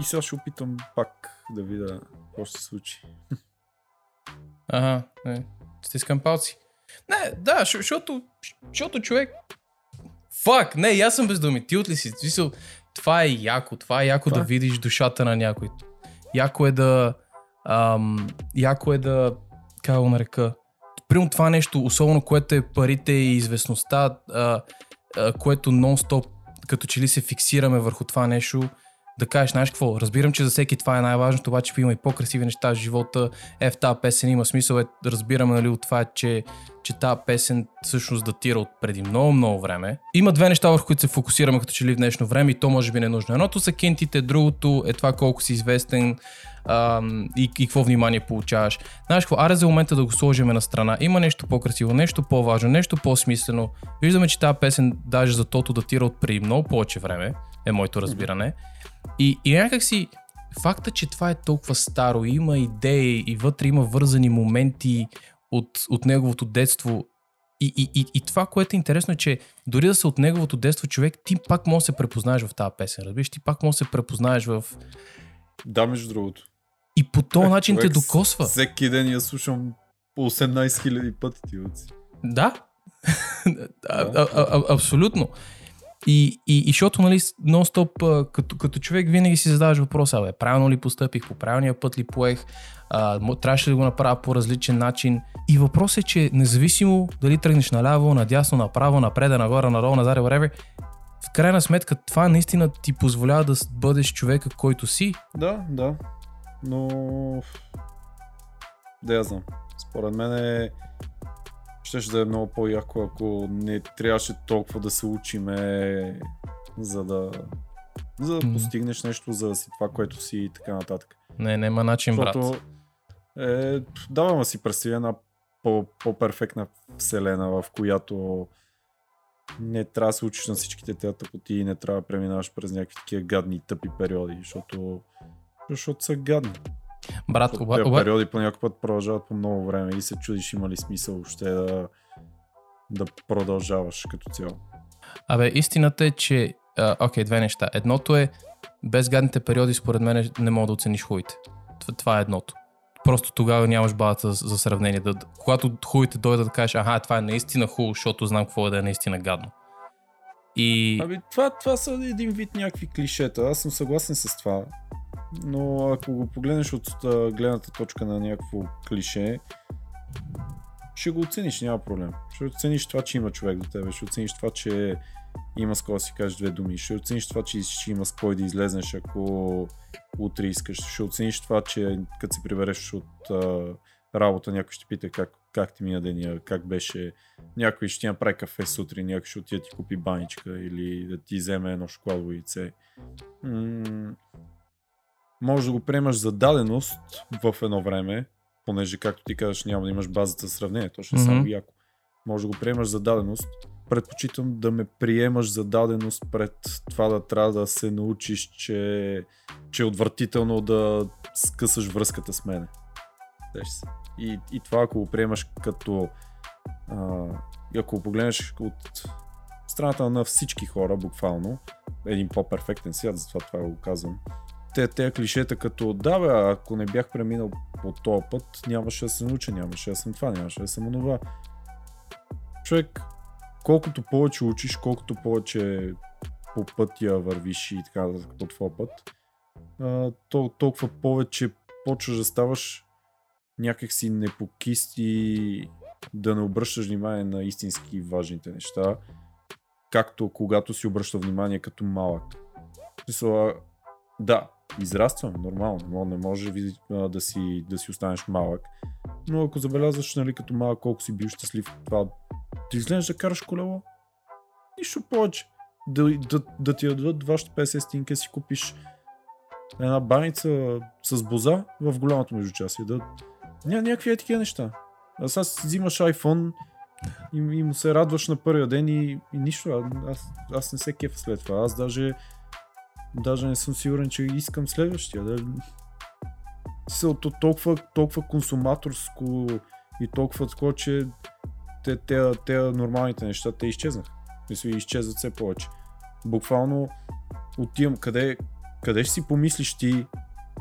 S2: и сега ще опитам пак да видя какво ще се случи.
S1: Ага, не. Стискам палци. Не, да, защото, защото човек Фак, не, аз съм без думи. Ти от ли си? Смисъл, това е яко. Това е яко
S2: Това
S1: да видиш душата на някой. Яко е да... Ам, яко е да... Как го нарека? Примерно това нещо, особено което е парите и известността, а, а, което нон-стоп, като че ли се фиксираме върху това нещо, да кажеш, знаеш какво, разбирам, че за всеки това е най-важното, обаче има и по-красиви неща в живота. Е, в тази песен има смисъл, е, разбираме нали, от това, че, че тази песен всъщност датира от преди много, много време. Има две неща, върху които се фокусираме като че ли в днешно време и то може би не е нужно. Едното са кентите, другото е това колко си известен ам, и, и какво внимание получаваш. Знаеш какво, аре за момента да го сложим на страна. Има нещо по-красиво, нещо по-важно, нещо по-смислено. Виждаме, че тази песен даже за тото датира от преди много повече време, е моето разбиране. И, и някак си факта, че това е толкова старо, има идеи и вътре има вързани моменти от, от неговото детство. И, и, и, и това, което е интересно е, че дори да са от неговото детство човек, ти пак може да се препознаеш в тази песен. Разбираш, ти пак може да се препознаеш в...
S2: Да, между другото.
S1: И по този начин те
S2: Човек,
S1: докосва.
S2: Всеки ден я слушам по 18 000 пъти ти.
S1: Да. а, а, а, абсолютно. И, и, и защото, нали, нон-стоп, като, като човек винаги си задаваш въпроса, бе, правилно ли постъпих, по правилния път ли поех, а, трябваше да го направя по различен начин. И въпросът е, че независимо дали тръгнеш наляво, надясно, направо, напред, нагоре, надолу, назад, whatever, в крайна сметка това наистина ти позволява да бъдеш човека, който си.
S2: Да, да. Но... Да я знам. Според мен е... Щеше да е много по-яко, ако не трябваше толкова да се учиме, за да... За да постигнеш нещо, за да си това, което си и така нататък.
S1: Не, няма начин, брат.
S2: Защото е, даваме си представи една по- по-перфектна вселена, в която не трябва да се учиш на всичките тези тъпоти и не трябва да преминаваш през някакви такива гадни тъпи периоди, защото, защото са гадни.
S1: Брат, оба,
S2: тези
S1: оба,
S2: периоди по някакъв път продължават по много време и се чудиш има ли смисъл въобще да, да продължаваш като цяло.
S1: Абе, истината е, че... а, Окей, две неща. Едното е, без гадните периоди, според мен, не мога да оцениш хубавите. Това, това е едното. Просто тогава нямаш базата за, за сравнение. Да, когато хубавите дойдат да кажеш, аха, това е наистина хубаво, защото знам какво е да е наистина гадно. И...
S2: Ами това, това са един вид някакви клишета. Аз съм съгласен с това. Но ако го погледнеш от гледната точка на някакво клише, ще го оцениш, няма проблем. Ще оцениш това, че има човек до тебе, ще оцениш това, че има с да си кажеш две думи, ще оцениш това, че ще има с кой да излезнеш, ако утре искаш, ще оцениш това, че като се прибереш от работа, някой ще пита как, как ти мина деня, как беше, някой ще ти направи кафе сутрин, някой ще отиде ти купи баничка или да ти вземе едно шоколадово яйце. М- може да го приемаш за даденост в едно време, понеже както ти казваш няма да имаш базата за сравнение, то ще е само яко. Може да го приемаш за даденост. Предпочитам да ме приемаш за даденост пред това да трябва да се научиш, че, че е отвратително да скъсаш връзката с мене. И, и това ако го приемаш като а, ако го погледнеш от страната на всички хора, буквално, един по-перфектен свят, затова това го казвам. Те, те клишета като да бе, ако не бях преминал по този път, нямаше да се науча, нямаше да съм това, нямаше да съм онова. Човек, колкото повече учиш, колкото повече по пътя вървиш и така по твоя път, то, толкова повече почваш да ставаш някакси непокист и да не обръщаш внимание на истински важните неща, както когато си обръща внимание като малък. Да, израствам, нормално, но не може да си, да си останеш малък. Но ако забелязваш, нали, като малък, колко си бил щастлив, това ти изглеждаш да караш колело, нищо повече. Да, да, да ти дадат вашите 50 стинка, си купиш една баница с боза в голямото междучасие. Да... Ня, някакви е такива неща. А сега си взимаш iPhone и, и му се радваш на първия ден и, и нищо. Аз, аз не се кефа след това. Аз даже, даже не съм сигурен, че искам следващия. Да... Смисъл, то толкова, толкова консуматорско и толкова такова, че те, те, те нормалните неща, те изчезнаха. Мисля, изчезват все повече. Буквално отивам къде, къде ще си помислиш ти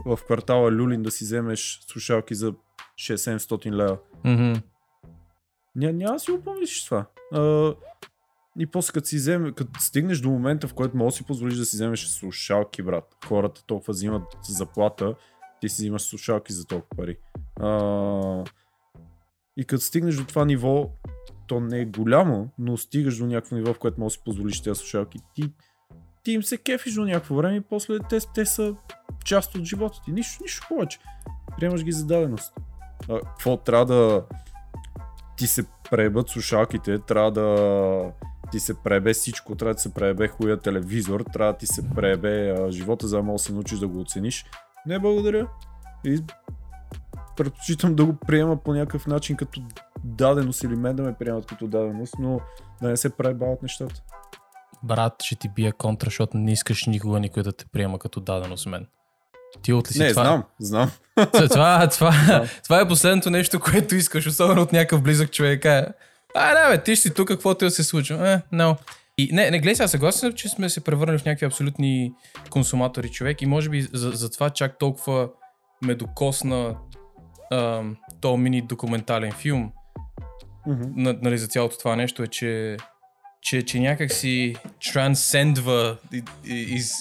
S2: в квартала Люлин да си вземеш слушалки за 6-700 лева.
S1: Мгм.
S2: Ня, няма си го помислиш това. А, И после като си вземе, като стигнеш до момента, в който можеш да си позволиш да си вземеш слушалки, брат. Хората толкова взимат заплата, ти си взимаш слушалки за толкова пари. А, и като стигнеш до това ниво, то не е голямо, но стигаш до някакво ниво, в което можеш да си позволиш тези слушалки. Ти, ти им се кефиш до някакво време и после те, те са част от живота ти. Нищо, нищо повече. Приемаш ги за даденост. А, какво трябва да ти се пребат слушалките, трябва да ти се пребе всичко, трябва да се пребе хуя телевизор, трябва да ти се пребе а, живота, за да можеш да се научиш да го оцениш. Не, благодаря. И предпочитам да го приема по някакъв начин като даденост или мен да ме приемат като даденост, но да не се пребават нещата.
S1: Брат, ще ти бия контра, защото не искаш никога никой да те приема като даденост мен. Ти от ли си
S2: Не,
S1: това?
S2: знам, знам.
S1: Това, това, това, това е последното нещо, което искаш, особено от някакъв близък човек. А, а да, бе, ти ще си тук, каквото и да се случва. Е, no. И не, не гледай сега, съгласен съм, че сме се превърнали в някакви абсолютни консуматори човек и може би за, за това чак толкова ме докосна ам, то мини документален филм на, нали, за цялото това нещо е, че, че, че някак си трансцендва из,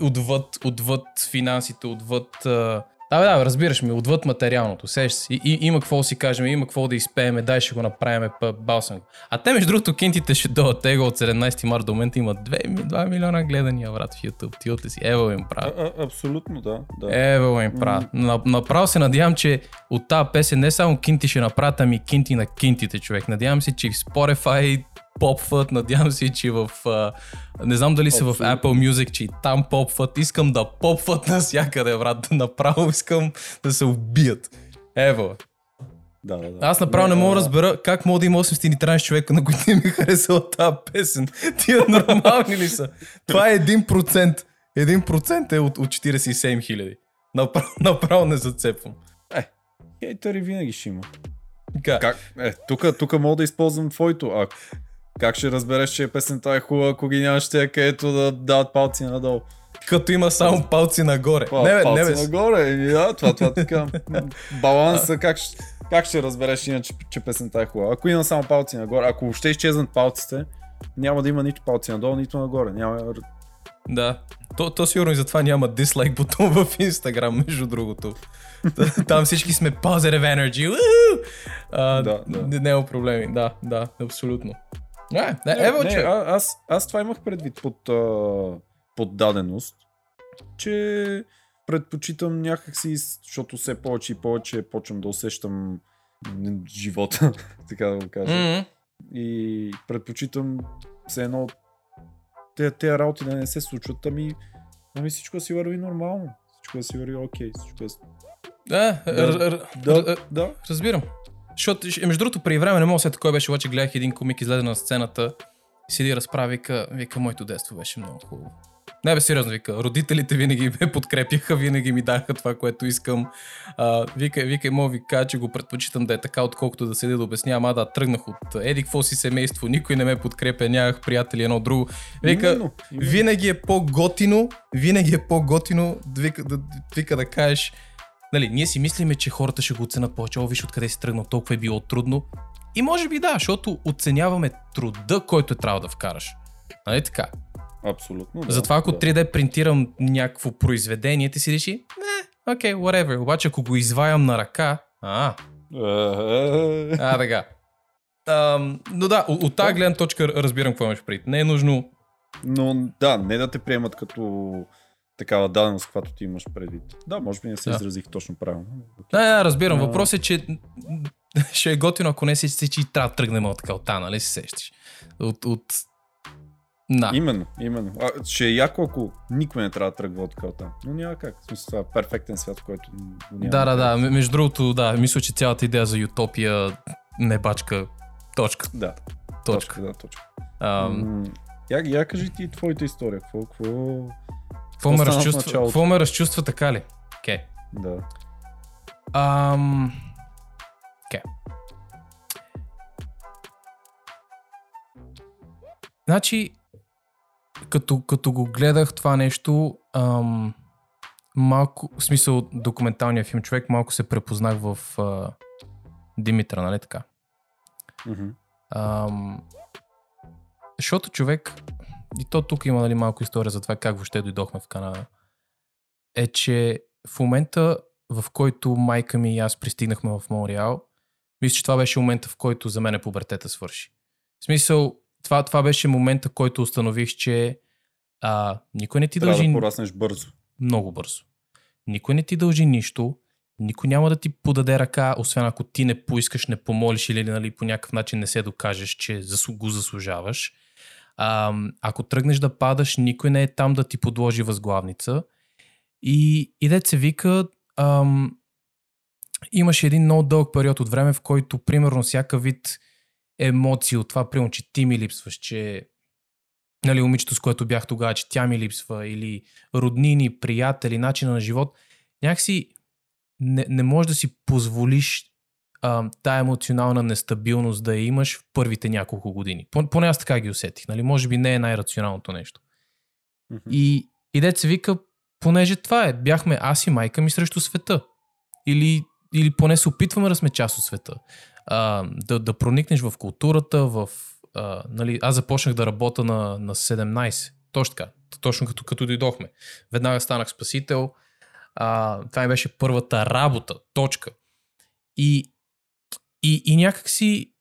S1: отвъд, отвъд финансите, отвъд... А... Да, да, разбираш ме, отвъд материалното, сеш си. И, и, има какво си кажем, има какво да изпееме, дай ще го направим, па, бал съм го. А те, между другото, кинтите ще дойдат тега от 17 марта до момента имат 2, ми- 2 милиона гледания, брат, в YouTube. Ти си? Ево им правят.
S2: А, а, абсолютно, да. да.
S1: Ево им правят. На- Направо се надявам, че от тази песен не само кинти ще направят, ами кинти на кинтите, човек. Надявам се, че в Spotify попват, надявам се, че в... а, не знам дали са в. Apple Music, че и там попват. Искам да попват навсякъде, брат. Направо искам да се убият. Ево.
S2: Да, да, да.
S1: Аз направо не,
S2: Не,
S1: мога да разбера как мога да има 813 човека, на които не ми харесала тази песен. Тия нормални ли са? Това е 1%. 1% е от, от 47 хиляди. Направо, направо не зацепвам.
S2: Хейтери винаги ще има.
S1: Как?
S2: как? Е, тук, тук мога да използвам твоето. А как ще разбереш, че песента е хубава, ако ги нямаш те, където да дават палци надолу?
S1: Като има само палци нагоре.
S2: Па,
S1: не, бе,
S2: палци
S1: не, бе.
S2: нагоре. Да, това, това така. Баланса, как, как ще разбереш иначе, че песента е хубава? Ако има само палци нагоре, ако въобще изчезнат палците, няма да има нито палци надолу, нито нагоре. Няма...
S1: Да. То, то сигурно и затова няма дислайк бутон в Инстаграм, между другото. Там всички сме positive energy. А,
S2: Да, да.
S1: Няма проблеми. Да, да, абсолютно. Не, не,
S2: Не,
S1: ево,
S2: не,
S1: че...
S2: а, аз, аз това имах предвид под, а, под даденост, че предпочитам някакси, защото все повече и повече почвам да усещам живота, така да го кажа.
S1: Мгм.
S2: И предпочитам все едно тези работи да не се случват, ами, ами всичко си върви нормално. Всичко си върви окей. Всичко да... си-
S1: Да,
S2: Да,
S1: р- р-
S2: да,
S1: р-
S2: да.
S1: Разбирам. Защото, ще- между другото, преди време не мога се кой беше, обаче гледах един комик излезе на сцената, седи разправи, вика, вика, моето детство беше много хубаво. Не бе, сериозно, вика, родителите винаги ме подкрепяха, винаги ми даха това, което искам. А, вика, вика, мога ви кажа, че го предпочитам да е така, отколкото да седя да обяснявам, а да, тръгнах от еди какво си семейство, никой не ме подкрепя, нямах приятели, едно друго. Вика,
S2: Именно, именно.
S1: винаги е по-готино, винаги е по-готино вика да, вика да кажеш, Нали, ние си мислиме, че хората ще го оценят повече. О, виж откъде си тръгнал, толкова е било трудно. И може би да, защото оценяваме труда, който е трябва да вкараш. Нали така?
S2: Абсолютно. Да,
S1: Затова ако
S2: да.
S1: 3D принтирам някакво произведение, ти си реши, не, окей, okay, whatever. Обаче ако го изваям на ръка, а, а така. Ам, но да, от, от тази гледна точка разбирам какво имаш предвид. Не е нужно
S2: Но да, не да те приемат като такава даденост, каквато ти имаш предвид. Да, може би не се
S1: Да.
S2: изразих точно правилно.
S1: Да, да, разбирам. Въпросът е, че ще е готино, ако не си си, че трябва да тръгнем от така от та, нали се сещаш? От, от... На.
S2: Именно, именно. А, ще е яко, ако никой не трябва да тръгва от калта. Но няма как. В смисъл, това е перфектен свят, в който няма.
S1: Да, да, да. Между другото, да, мисля, че цялата идея за утопия не бачка. Точка.
S2: Да.
S1: Точка.
S2: Да, точка.
S1: Ам,
S2: Я, я кажи ти твоята история. Какво, какво...
S1: Какво ме, разчувства, какво ме разчувства така ли? Окей. Okay.
S2: Да.
S1: Ам... Окей. Значи, като, като го гледах това нещо, ам, малко, в смисъл документалния филм човек, малко се препознах в а, Димитър, нали така?
S2: Мгм.
S1: Ам, защото човек, и то тук има нали, малко история за това как въобще дойдохме в Канада, е, че в момента, в който майка ми и аз пристигнахме в Монреал, мисля, че това беше момента, в който за мен пубертета свърши. В смисъл, това, това беше момента, който установих, че а, никой не ти
S2: Трябва
S1: дължи
S2: да пораснеш бързо.
S1: много бързо. Никой не ти дължи нищо, никой няма да ти подаде ръка, освен ако ти не поискаш, не помолиш или нали, по някакъв начин не се докажеш, че го заслужаваш. А, ако тръгнеш да падаш, никой не е там да ти подложи възглавница. И, и дет се вика, ам, имаше един много дълъг период от време, в който примерно всяка вид емоции от това, примерно, че ти ми липсваш, че нали, момичето, с което бях тогава, че тя ми липсва, или роднини, приятели, начина на живот, някакси не, не можеш да си позволиш а, тая емоционална нестабилност да я имаш в първите няколко години. Пон- Поне аз така ги усетих. Нали? Може би не е най-рационалното нещо. И, и дет се вика, понеже това е, бяхме аз и майка ми срещу света. Или, или поне се опитваме да сме част от света. А, да, да проникнеш в културата, в... А, нали, аз започнах да работя на, на 17. Точно така. Точно като, като дойдохме. Веднага станах спасител. А, това ми беше първата работа. Точка. И, и, и някакси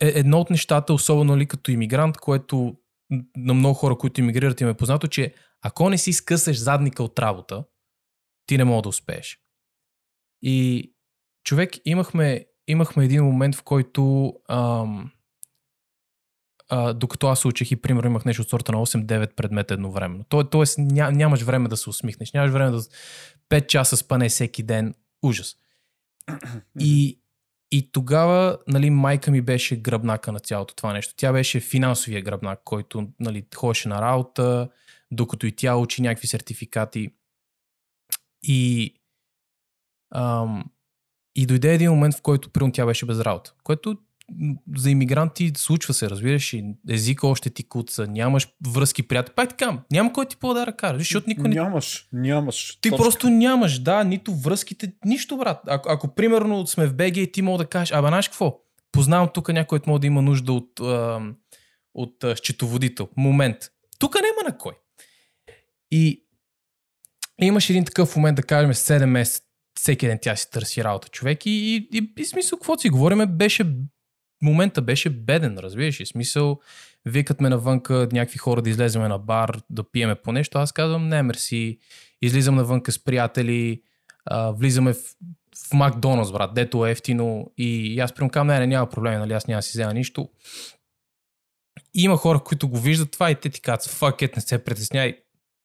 S1: е едно от нещата, особено ли като иммигрант, което на много хора, които иммигрират им е познато, че ако не си скъсаш задника от работа, ти не мога да успееш. И човек, имахме, имахме един момент, в който ам, а, докато аз се учих и примерно имах нещо от сорта на 8-9 предмета едновременно. То, тоест ня, нямаш време да се усмихнеш, нямаш време да 5 часа спане всеки ден. Ужас. И, и тогава нали, майка ми беше гръбнака на цялото това нещо. Тя беше финансовия гръбнак, който нали, ходеше на работа, докато и тя учи някакви сертификати. И, ам, и дойде един момент, в който примерно тя беше без работа, което за иммигранти случва се, разбираш, и езика още ти куца, нямаш връзки, приятели. Пак така, няма кой ти подаде ръка, защото никой не...
S2: Нямаш, нямаш.
S1: Ти
S2: Точка.
S1: просто нямаш, да, нито връзките, нищо, брат. Ако, ако примерно сме в БГ и ти мога да кажеш, абе, знаеш какво? Познавам тук някой, който може да има нужда от, а, от а, счетоводител. Момент. Тук няма на кой. И имаш един такъв момент, да кажем, 7 месеца, всеки ден тя си търси работа, човек. И, и, и, и смисъл, каквото си говориме, беше момента беше беден, разбираш ли? Смисъл, викат ме навънка някакви хора да излеземе на бар, да пиеме по нещо. Аз казвам, не, мерси. Излизам навънка с приятели, а, влизаме в, в Макдоналдс, брат, дето е ефтино. И, и аз примерно казвам, не, не, няма проблем, нали, аз няма да си взема нищо. И има хора, които го виждат това и те ти казват, fuck it, не се притесняй,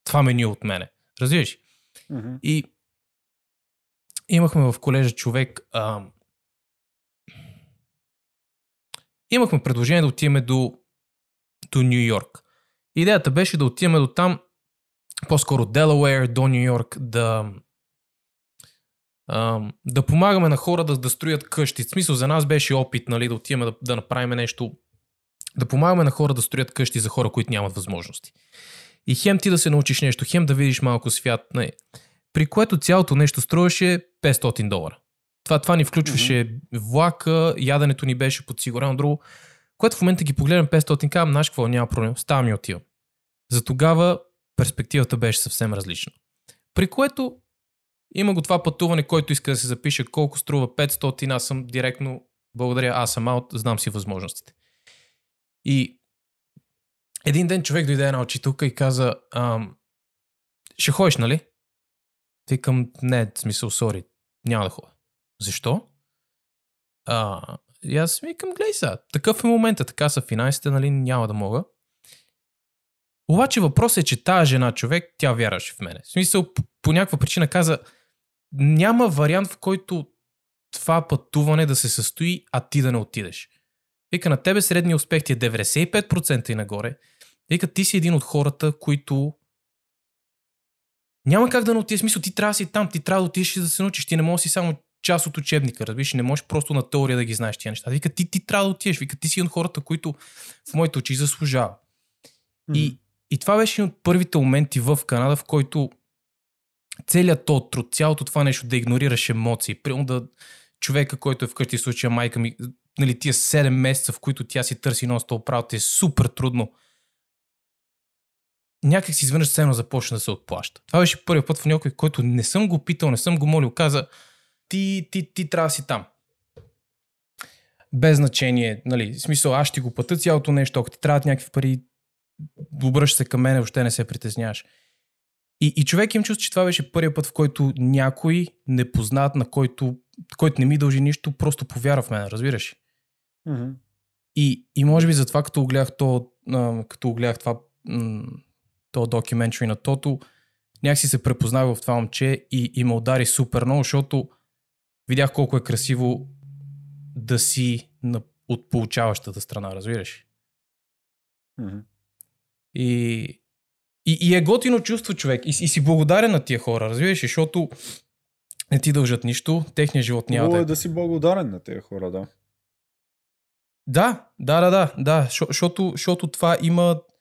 S1: това меню от мене. Разбираш?
S2: Мгм.
S1: И имахме в колежа човек. А, имахме предложение да отиваме до, до Нью Йорк. Идеята беше да отиваме до там, по-скоро Делауер, до Нью Йорк, да, да помагаме на хора да, да строят къщи. В смисъл за нас беше опит нали, да отиваме да, да направим нещо, да помагаме на хора да строят къщи за хора, които нямат възможности. И хем ти да се научиш нещо, хем да видиш малко свят. Не. При което цялото нещо струваше 500 долара. Това, това ни включваше mm-hmm. влака, яденето ни беше подсигурено друго, което в момента ги погледам 500, казвам, знаеш какво, няма проблем, ставам и отивам. За тогава перспективата беше съвсем различна. При което има го това пътуване, който иска да се запише колко струва 500, аз съм директно, благодаря, аз съм аут, знам си възможностите. И един ден човек дойде една учителка и каза, ам, ще ходиш, нали? Викам, не, в смисъл, сори, няма да ходя. Защо? А, и аз викам, гледай сега, такъв е момента, така са финансите, нали, няма да мога. Обаче въпросът е, че тази жена човек, тя вярваше в мене. В смисъл, по, по някаква причина каза, няма вариант, в който това пътуване да се състои, а ти да не отидеш. Вика, на тебе средния успех ти е 95% и нагоре. Вика, ти си един от хората, които няма как да не отидеш. Смисъл, ти трябва да си там, ти трябва да отидеш и да се научиш. Ти не можеш си само част от учебника, разбираш, не можеш просто на теория да ги знаеш тия неща. Вика, ти, ти трябва да отидеш. Вика, ти си от хората, които в моите очи заслужава. И, и това беше един от първите моменти в Канада, в който целият то труд, цялото това нещо да игнорираш емоции, примерно да човека, който е вкъщи, в случая майка ми, нали, тия 7 месеца, в които тя си търси нон стоп работа, е супер трудно. някак си изведнъж сцена започна да се отплаща. Това беше първият път в някой, който не съм го питал, не съм го молил, каза ти, ти, ти трябва да си там. Без значение, нали, в смисъл, аз ще го плата цялото нещо, ако ти трябват някакви пари, обръща се към мен, въобще не се притесняваш. И, и човек им чувства, че това беше първият път, в който някой непознат, на който, който не ми дължи нищо, просто повярва в мен, разбираш? ли?
S2: Мгм.
S1: И, и може би затова, като огледах, то, като огледах това, то документари на Тото, някакси се препознах в това момче и, и ме удари супер много, защото видях колко е красиво да си на, от получаващата страна, разбираш?
S2: Мгм.
S1: И, и, и е готино чувство човек. И, и си благодарен на тия хора, разбираш, защото не ти дължат нищо, техният живот няма
S2: Хубаво е
S1: е.
S2: да си благодарен на тези хора, да.
S1: Да, да, да, да, да, защото, защото това има...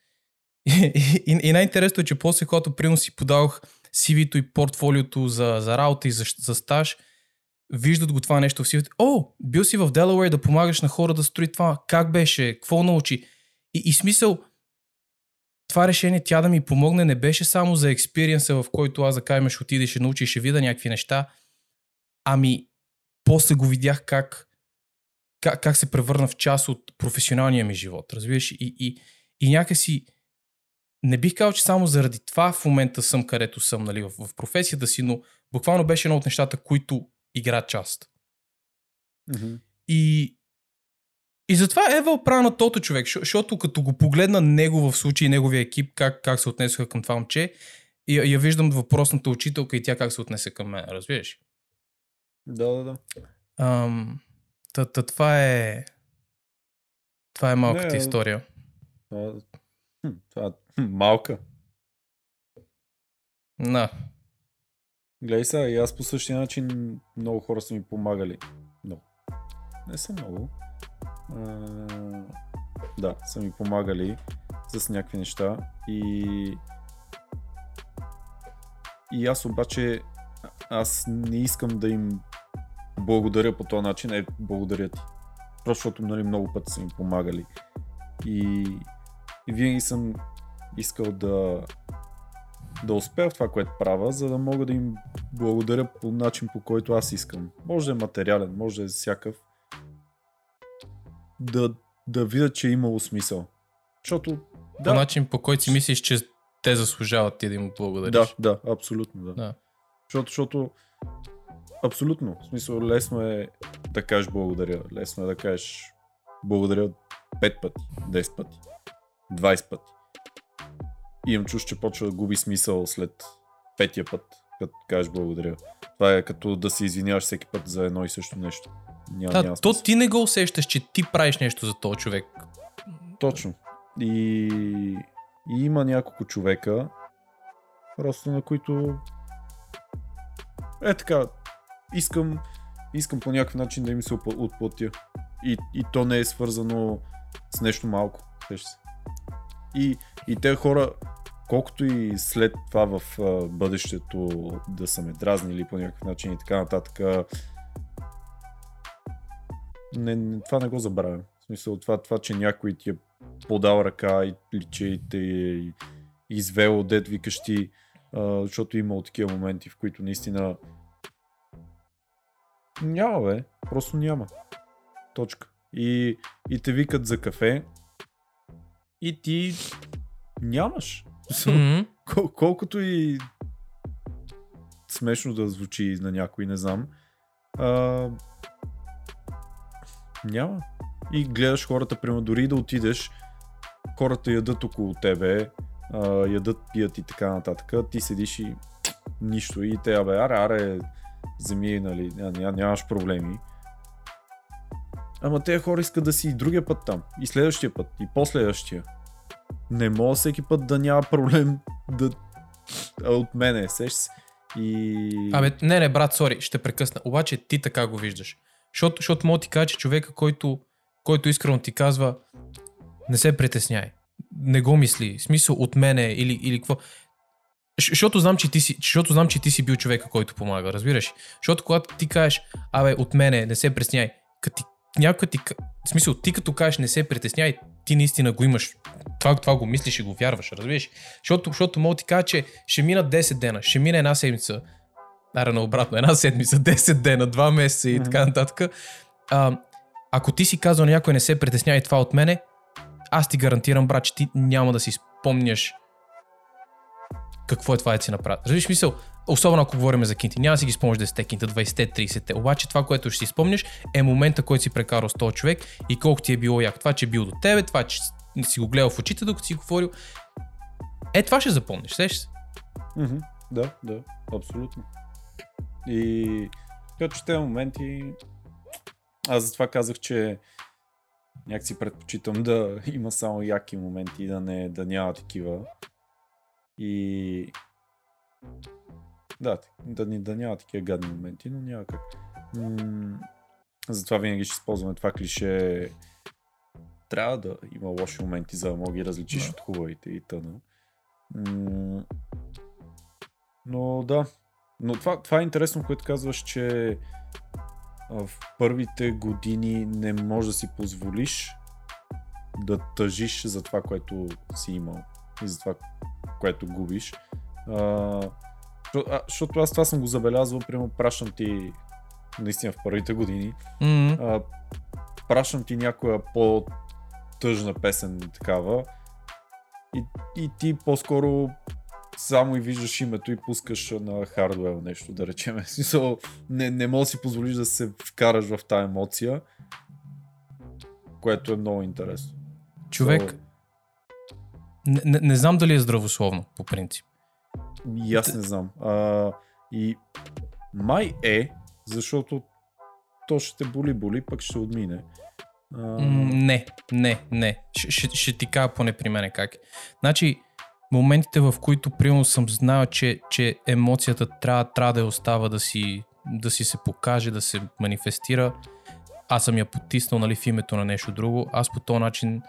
S1: И, и, и най-интересното е, че после, когато примерно си подавах CV-то и портфолиото за, за работа и за, за стаж, виждат го това нещо в CV-то. О, бил си в Делауер да помагаш на хора да строи това. Как беше? Какво научи? И, и смисъл, това решение тя да ми помогне не беше само за експириенса, в който аз да кажем ще отида ще научи и ще видя някакви неща, ами после го видях как, как, как се превърна в част от професионалния ми живот, разбираш? И, и, и някакси не бих казал, че само заради това в момента съм където съм нали, в, в професията си, но буквално беше едно от нещата, които играят част.
S2: Мгм.
S1: И, и затова Ева права на тото човек, защо- защото като го погледна него в случай, неговия екип, как, как се отнесоха към това момче, я, я виждам въпросната учителка и тя как се отнесе към мен, разбираш?
S2: Да, да, да.
S1: Ам, та, та, това е... Това е малката
S2: Не,
S1: история.
S2: Това, това хм, малка.
S1: Да.
S2: Гледай сега, и аз по същия начин много хора са ми помагали. Но. Не са много. А, да, са ми помагали с някакви неща. И. И аз обаче. Аз не искам да им благодаря по този начин. Е, благодаря ти. Просто защото нали, много пъти са ми помагали. И, и винаги съм искал да, да успея в това, което правя, за да мога да им благодаря по начин, по който аз искам. Може да е материален, може да е всякакъв. Да, да видя, че е имало смисъл. Защото,
S1: По
S2: да,
S1: начин, по който си мислиш, че те заслужават ти да им благодариш.
S2: да, да, абсолютно, да.
S1: Да.
S2: Защото, защото абсолютно, в смисъл, лесно е да кажеш благодаря, лесно е да кажеш благодаря 5 пъти, 10 пъти, 20 пъти. Имам чуш, че почва да губи смисъл след петия път, като кажеш благодаря. Това е като да се извиняваш всеки път за едно и също нещо. Няма,
S1: Да,
S2: няма
S1: то ти не го усещаш, че ти правиш нещо за този човек.
S2: Точно. И, и има няколко човека, просто на които е така, искам, искам по някакъв начин да им се отплатя. И, и то не е свързано с нещо малко. се. И, и те хора, колкото и след това в бъдещето да са ме дразнили по някакъв начин и така нататък, не, това не го забравям. В смисъл, това, това, че някой ти е подал ръка или че те е извел дед викаш защото има такива моменти, в които наистина няма бе, просто няма. Точка. И, и те викат за кафе и ти нямаш.
S1: Мгм.
S2: Кол- колкото и смешно да звучи на някой, не знам. А, няма. И гледаш хората, примерно дори да отидеш, хората ядат около тебе, а, ядат, пият и така нататък. Ти седиш и нищо и те, абе, аре, аре, вземи, нали, ня, ня, нямаш проблеми. Ама тези хора искат да си и другия път там, и следващия път, и последващия. Не мога всеки път да няма проблем да... от мене, сеш се. И...
S1: Абе, не, не, брат, сори, ще прекъсна. Обаче ти така го виждаш. Защото, защото мога ти кажа, че човека, който, който искрено ти казва, не се притесняй. Не го мисли. Смисъл от мене или, или какво. Защото знам, че ти си, защото знам, че ти си бил човека, който помага, разбираш? Защото когато ти кажеш, абе, от мене, не се притесняй, като ти, някой ти, в смисъл, ти като кажеш не се притесняй, ти наистина го имаш, това, това го мислиш и го вярваш, разбираш? Защото, защото мога ти кажа, че ще минат 10 дена, ще мине една седмица, Ара на обратно, една седмица, 10 дена, 2 месеца и така нататък. А, ако ти си казал на някой не се притеснявай това от мене, аз ти гарантирам, брат, че ти няма да си спомняш какво е това да си направи. Разбираш мисъл? Особено ако говорим за кинти. Няма да си ги спомняш 10 кинта, 20, 30. Обаче това, което ще си спомняш е момента, който си прекарал с този човек и колко ти е било як. Това, че е бил до тебе, това, че си го гледал в очите, докато си говорил. Е, това ще запомниш, се.
S2: Мгм. Да, да, абсолютно. И като че тези моменти, аз затова казах, че някакси предпочитам да има само яки моменти да, не, да няма такива. И да, да, ни- да няма такива гадни моменти, но няма как. М- затова винаги ще използваме това клише. Трябва да има лоши моменти, за да мога ги различиш
S1: Да.
S2: от хубавите и тъна. М- но да. Но това, това е интересно, което казваш, че в първите години не можеш да си позволиш да тъжиш за това, което си имал и за това, което губиш. А, защото аз това съм го забелязвал, примерно пращам ти наистина в първите години,
S1: М,
S2: а, пращам ти някоя по-тъжна песен такава и, и ти по-скоро само и виждаш името и пускаш на хардуел нещо, да речем. В Смисъл, не, не можеш да си позволиш да се вкараш в тази емоция, което е много интересно.
S1: Човек,
S2: So,
S1: не, не, не знам дали е здравословно, по принцип.
S2: И аз не знам. А, и май е, защото то ще те боли, боли, пък ще отмине. А,
S1: Не, не, не. Ще, ще, ще ти кажа поне при мене как. Значи, моментите, в които примерно съм знал, че, че емоцията трябва, трябва да я остава да си, да си се покаже, да се манифестира, аз съм я потиснал нали, в името на нещо друго, аз по този начин,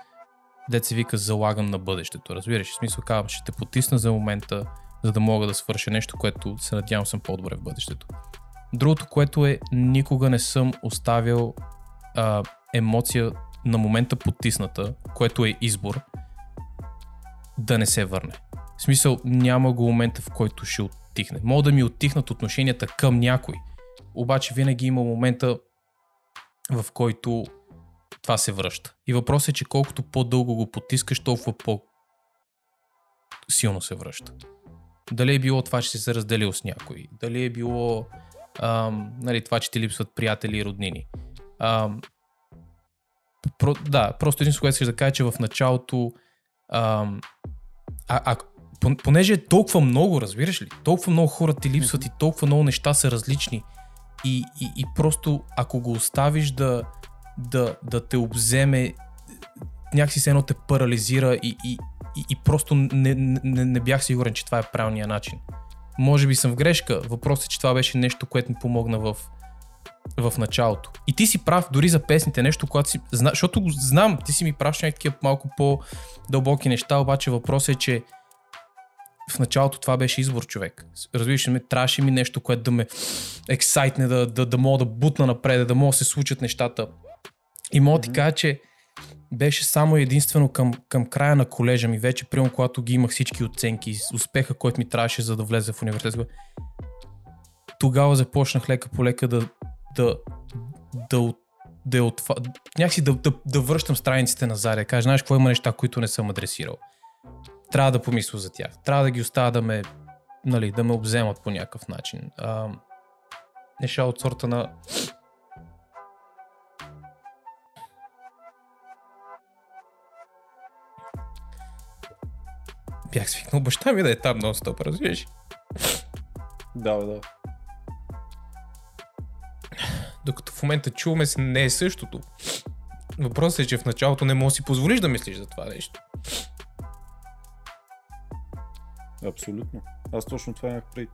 S1: се вика, залагам на бъдещето. Разбираш, в смисъл казвам, ще те потисна за момента, за да мога да свърша нещо, което се надявам съм по-добре в бъдещето. Другото, което е, никога не съм оставил а, емоция на момента потисната, което е избор, да не се върне. В смисъл, няма го момента, в който ще оттихне. Мога да ми оттихнат отношенията към някой, обаче винаги има момента, в който това се връща. И въпросът е, че колкото по-дълго го потискаш, толкова по- силно се връща. Дали е било това, че си се разделил с някой, дали е било ам, нали, това, че ти липсват приятели и роднини. Ам, про, да, просто единствено, което искаш да кажа, че в началото ам, а, а, пон- понеже е толкова много, разбираш ли, толкова много хора ти липсват и толкова много неща са различни и, и, и просто ако го оставиш да, да, да те обземе, някакси се едно те парализира и, и, и, просто не, не, не бях сигурен, че това е правилният начин. Може би съм в грешка, въпросът е, че това беше нещо, което ми помогна в, в началото. И ти си прав дори за песните, нещо, когато си... Зна, защото знам, ти си ми праща някакви малко по-дълбоки неща, обаче въпросът е, че в началото това беше избор човек. Разбираш ли трябваше ми нещо, което да ме ексайтне, да, да, да мога да бутна напред, да мога да се случат нещата. И мога да ти кажа, че беше само единствено към, към края на колежа ми, вече примерно когато ги имах всички оценки, успеха, който ми трябваше за да влезе в университет. Тогава започнах лека по лека да, да, да, да, отва... някакси да, да, да връщам страниците назад, да кажа, знаеш какво има неща, които не съм адресирал. Трябва да помисля за тях. Трябва да ги оставя да ме, нали, да ме обземат по някакъв начин. А, неща от сорта на бях свикнал баща ми да е там нон-стоп, разбираш?
S2: Да, да.
S1: Докато в момента чуваме се не е същото. Въпросът е, че в началото не можеш да си позволиш да мислиш за това нещо.
S2: Абсолютно. Аз точно това имах преди.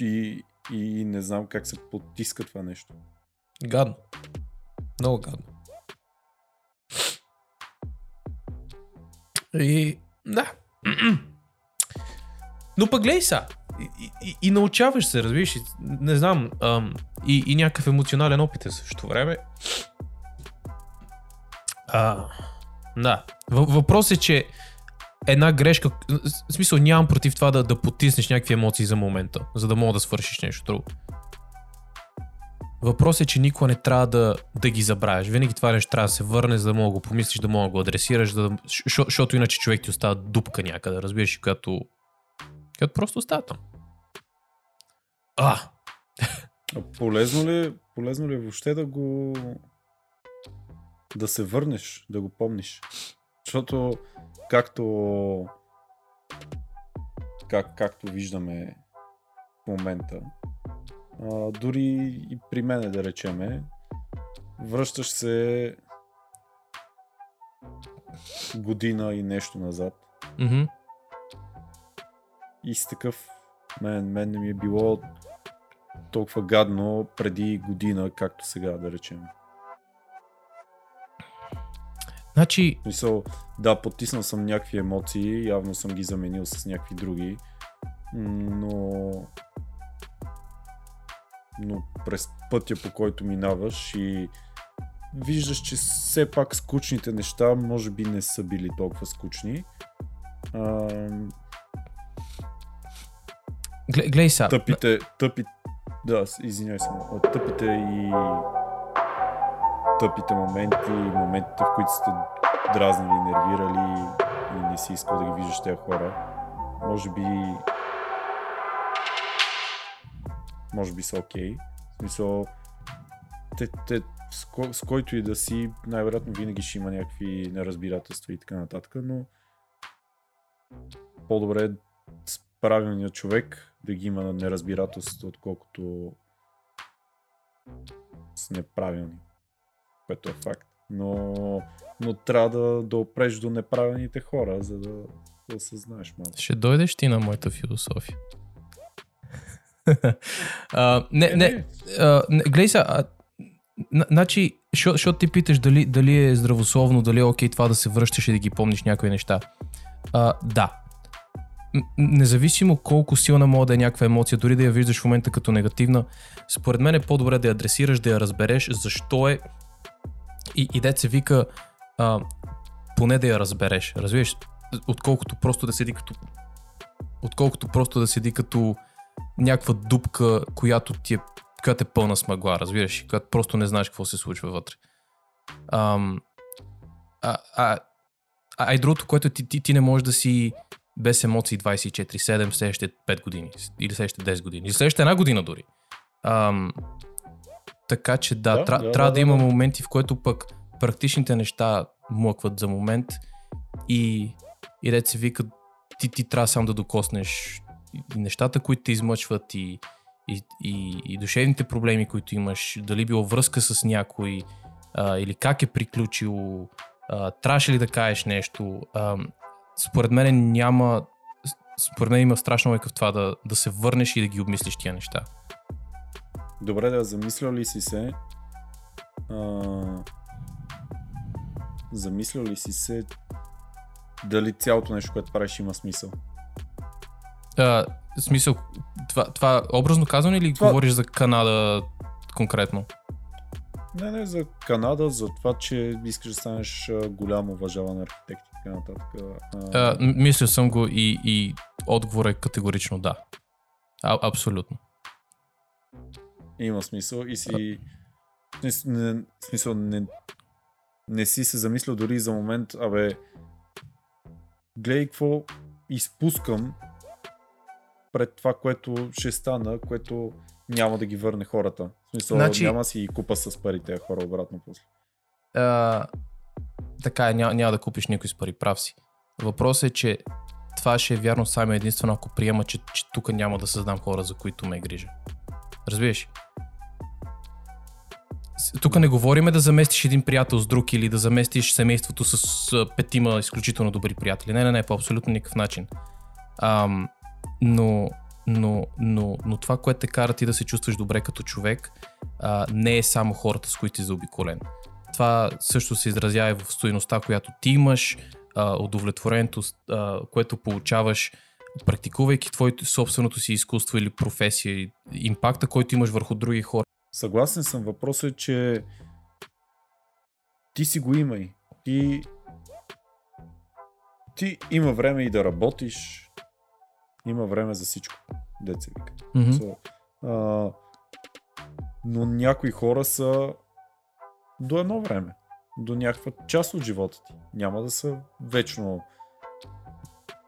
S2: И, и не знам как се потиска това нещо.
S1: Гадно. Много гадно. И да. Но пък гледай са. И, и, и научаваш се, разбираш. Не знам. Ам, и, и някакъв емоционален опит е в същото време. А, да. Въпрос е, че една грешка, в смисъл нямам против това да, да потиснеш някакви емоции за момента, за да мога да свършиш нещо друго. Въпрос е, че никога не трябва да, да ги забравяш. Винаги това нещо трябва да се върне, за да мога да го помислиш, да мога да го адресираш, да, защо- защото иначе човек ти остава дупка някъде, разбираш, и която, която просто остава там. А,
S2: А полезно ли, полезно ли е въобще да го... да се върнеш, да го помниш? Защото както как, както виждаме в момента, а, дори и при мене да речеме, връщаш се година и нещо назад
S1: мгм.
S2: и с такъв мен, мен не ми е било толкова гадно преди година, както сега, да речем.
S1: Значи,
S2: В Смисъл, да, потиснал съм някакви емоции, явно съм ги заменил с някакви други, но но през пътя по който минаваш и виждаш, че все пак скучните неща може би не са били толкова скучни. А,
S1: гле- гледай сега.
S2: тъпите, тъпи, да, извиняй се, тъпите и тъпите моменти, моментите, в които сте дразнили, нервирали и не си искал да ги виждаш тези хора, може би може би са окей. В смисъл, те, те, с, ко, с който и да си, най-вероятно винаги ще има някакви неразбирателства и така нататък, но по-добре е с правилния човек да ги има неразбирателство, отколкото с неправилни, което е факт. Но, но трябва да, да опреш до неправилните хора, за да, да малко.
S1: Ще дойдеш ти на моята философия. А, не, не, а, не, гледай сега, значи, защото ти питаш дали, дали е здравословно, дали е окей това да се връщаш и да ги помниш някои неща. А, да. Независимо колко силна може да е някаква емоция, дори да я виждаш в момента като негативна, според мен е по-добре да я адресираш, да я разбереш, защо е и, и дет се вика а, поне да я разбереш, разбираш, отколкото просто да седи като отколкото просто да седи като някаква дупка, която ти е, която е пълна с мъгла, разбираш, която просто не знаеш какво се случва вътре. Ам, а, а, а и другото, което ти, ти, ти не можеш да си без емоции 24-7 в следващите 5 години или следващите 10 години, или следващата една година дори. Ам, така че да,
S2: Да,
S1: да,
S2: да,
S1: трябва
S2: да,
S1: да, има
S2: да.
S1: моменти, в които пък практичните неща млъкват за момент и, и дет се вика, ти, ти трябва само да докоснеш и нещата, които те измъчват и, и, и, и душевните проблеми, които имаш, дали било връзка с някой а, или как е приключило, трябваше ли да кажеш нещо. А, според мен няма, според мен има страшна лойка в това да, да се върнеш и да ги обмислиш тия неща.
S2: Добре, да замислял ли си се? А, замислял ли си се дали цялото нещо, което правиш, има смисъл?
S1: А, в смисъл, това, това образно казано или
S2: Това-
S1: говориш за Канада конкретно?
S2: Не, не, за Канада, за това, че искаш да станеш а, голям уважаван архитект и така нататък. А,
S1: А, мислил съм го и, и отговор е категорично да. А, абсолютно.
S2: Има смисъл и си... Не, не, смисъл, не, не си се замислял дори за момент, абе, гледай какво изпускам пред това, което ще стана, което няма да ги върне хората. В смисъл,
S1: Значи-
S2: няма си ги купа с парите хора обратно после.
S1: А, така е, няма, няма да купиш никой с пари, прав си. Въпросът е, че това ще е вярно само единствено, ако приема, че, че тук няма да създам хора, за които ме грижа. Разбираш? Тук не говориме да заместиш един приятел с друг или да заместиш семейството с петима изключително добри приятели. Не, не, не, по абсолютно никакъв начин. Ам, но, но, но, но това, което те кара ти да се чувстваш добре като човек, а, не е само хората, с които си заобиколен. Това също се изразява и в стоеността, която ти имаш, а, удовлетворението, а, което получаваш, практикувайки твоето собственото си изкуство или професия, импакта, който имаш върху други хора.
S2: Съгласен съм. Въпросът е, че ти си го имай. И ти има време и да работиш, има време за всичко, деца вика.
S1: Мгм.
S2: So, а, но някои хора са до едно време, до някаква част от живота ти. Няма да са вечно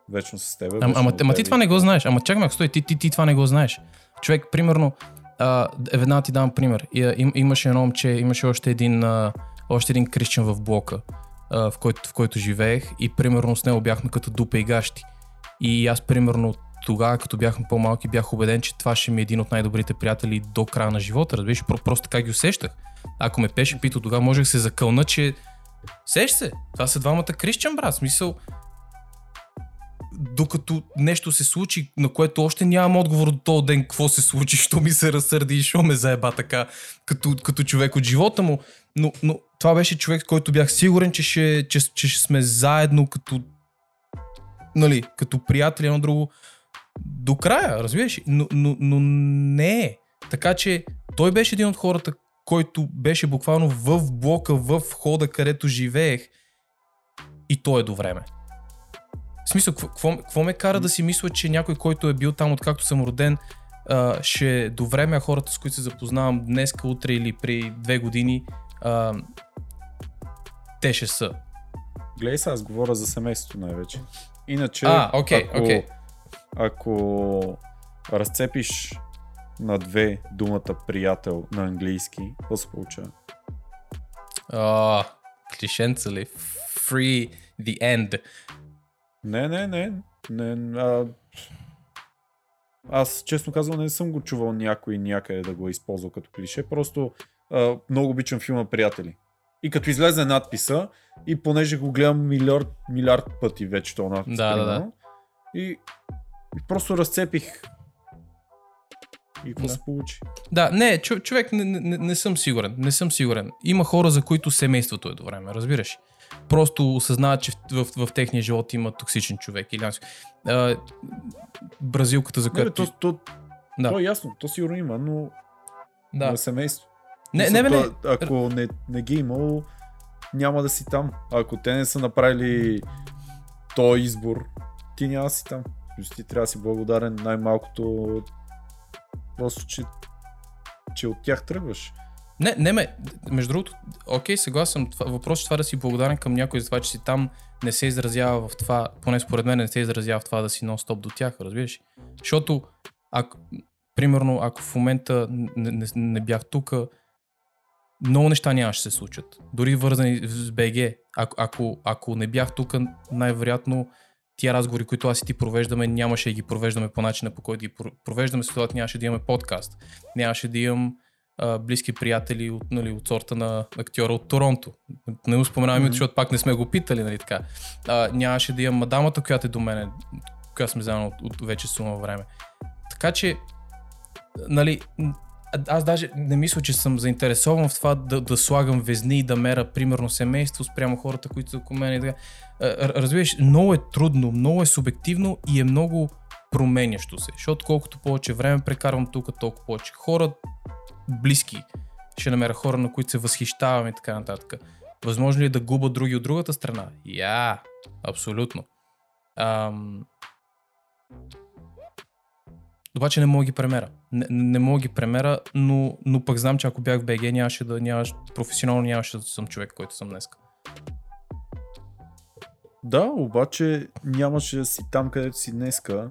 S2: вечно с теб.
S1: Ама, ама, ама ти това не го знаеш. Ама чакай, стой, ти, ти, ти това не го знаеш. Човек, примерно, а, веднага ти давам пример. И, а, им, имаше едно момче, имаше още един, а, още един крещен в блока, а, в, който, в който живеех и примерно с него бяхме като дупа и гащи. И аз примерно тогава, като бяхме по-малки, бях убеден, че това ще ми е един от най-добрите приятели до края на живота. Разбираш, Про- просто така ги усещах. Ако ме пеше питал, тогава можех се закълна, че Сеш се, това са двамата крещен брат. Смисъл, докато нещо се случи, на което още нямам отговор до този ден, какво се случи, що ми се разсърди и що ме заеба така, като, като човек от живота му. Но, но това беше човек, който бях сигурен, че ще, че, че ще сме заедно като, нали, като приятели едно друго до края, разбираш? Но, но, но не е. Така че той беше един от хората, който беше буквално в блока, в хода, където живеех. И то е до време. В смисъл, какво- ме кара да си мисля, че някой, който е бил там откакто съм роден, а, ще е до време, а хората, с които се запознавам днес, утре или при две години, а, те ще са.
S2: Гледай сега, аз говоря за семейството най-вече. Иначе,
S1: А, окей,
S2: ако,
S1: окей.
S2: Ако разцепиш на две думата приятел на английски, какво се получава?
S1: А, клишенца ли? Free the end.
S2: Не, не, не. не а... Аз, честно казвам, не съм го чувал някой някъде да го е използвал като клише. Просто а, много обичам филма Приятели. И като излезе надписа, и понеже го гледам милиард, милиард пъти вече то надпис.
S1: Да, да, да.
S2: И, и просто разцепих. И какво
S1: Да.
S2: се получи?
S1: Да, не, чо, човек, не, не, не- не съм сигурен. Не съм сигурен. Има хора, за които семейството е до време, разбираш. Просто осъзнават, че в, в, в техния живот има токсичен човек. Или а, бразилката, за
S2: Не, бе,
S1: която...
S2: то, то,
S1: Да.
S2: то е ясно, то сигурно има, но
S1: Да.
S2: на семейство.
S1: Не, не, не.
S2: то, Ако не, не ги е имало, няма да си там. Ако те не са направили този избор, ти няма да си там. Просто ти трябва да си благодарен най-малкото просто, че, че от тях тръгваш.
S1: Не, не ме, между другото, окей, съгласен. Това, въпрос е това да си благодарен към някой за това, че си там не се изразява в това, поне според мен не се изразява в това да си нон-стоп до тях, разбираш? Защото, ако, примерно, ако в момента не, не, не бях тук, много неща нямаше се случат. Дори вързани с БГ. Ако, ако, ако не бях тук, най-вероятно тия разговори, които аз и ти провеждаме, нямаше да ги провеждаме по начина, по който ги про- провеждаме, следователно нямаше да имаме подкаст. Нямаше да имам а, близки приятели от, нали, от сорта на актьора от Торонто. Не му споменавам
S2: Мгм.
S1: защото пак не сме го питали, нали така. А, нямаше да имам мадамата, която е до мене, която сме заедно от, от вече сума време. Така че, нали, аз даже не мисля, че съм заинтересован в това да, да слагам везни и да мера, примерно, семейство спрямо хората, които са около мен и така. Разбираш, много е трудно, много е субективно и е много променящо се. Защото колкото повече време прекарвам тук, толкова повече хора, близки, ще намеря хора, на които се възхищавам и така нататък. Възможно ли е да губа други от другата страна? Я, абсолютно. Ам... Обаче не мога ги премера. Не, не мога ги премера, но, но пък знам, че ако бях в БГ, нямаше да, нямаш, професионално нямаше да съм човек, който съм днес.
S2: Да, обаче нямаше да си там, където си днеска,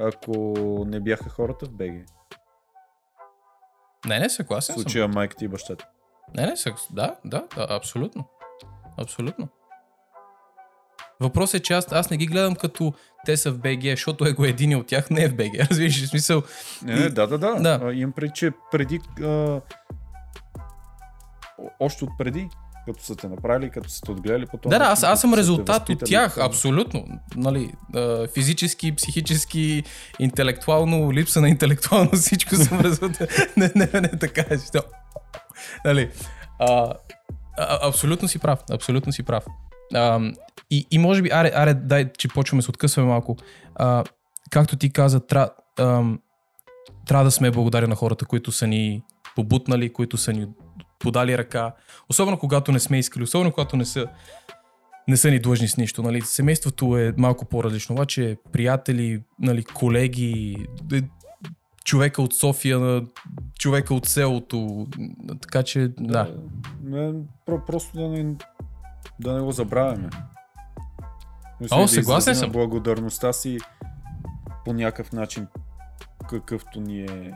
S2: ако не бяха хората в БГ.
S1: Не, не,
S2: В
S1: съгласен съм.
S2: случая майката и бащата.
S1: Не, не, съг... да, да, да, абсолютно. Абсолютно. Въпросът е, че аз, аз не ги гледам като те са в БГ, защото е го един от тях не е в БГ. Разбираш ли смисъл?
S2: Не, не, да, да, да.
S1: Да.
S2: А, имам преди, че преди... А, още от преди, като са те направили, като са те отгледали по това.
S1: Да, да, аз, аз съм резултат от тях, абсолютно. Нали, физически, психически, интелектуално, липса на интелектуално, всичко съм резултат. не, не, не, така е. Нали, а, а, абсолютно си прав, абсолютно си прав. А, и, и може би, аре, аре, дай, че почваме се откъсваме малко. А, както ти каза, трябва да сме благодарни на хората, които са ни побутнали, които са ни подали ръка. Особено когато не сме искали, особено когато не са, не са ни длъжни с нищо. Нали? Семейството е малко по-различно, обаче приятели, нали, колеги, е, човека от София, човека от селото, така че да.
S2: Не, про- просто да не, да не го забравяме. Мисля,
S1: О,
S2: да
S1: съгласен съм.
S2: благодарността си по някакъв начин, какъвто ни е...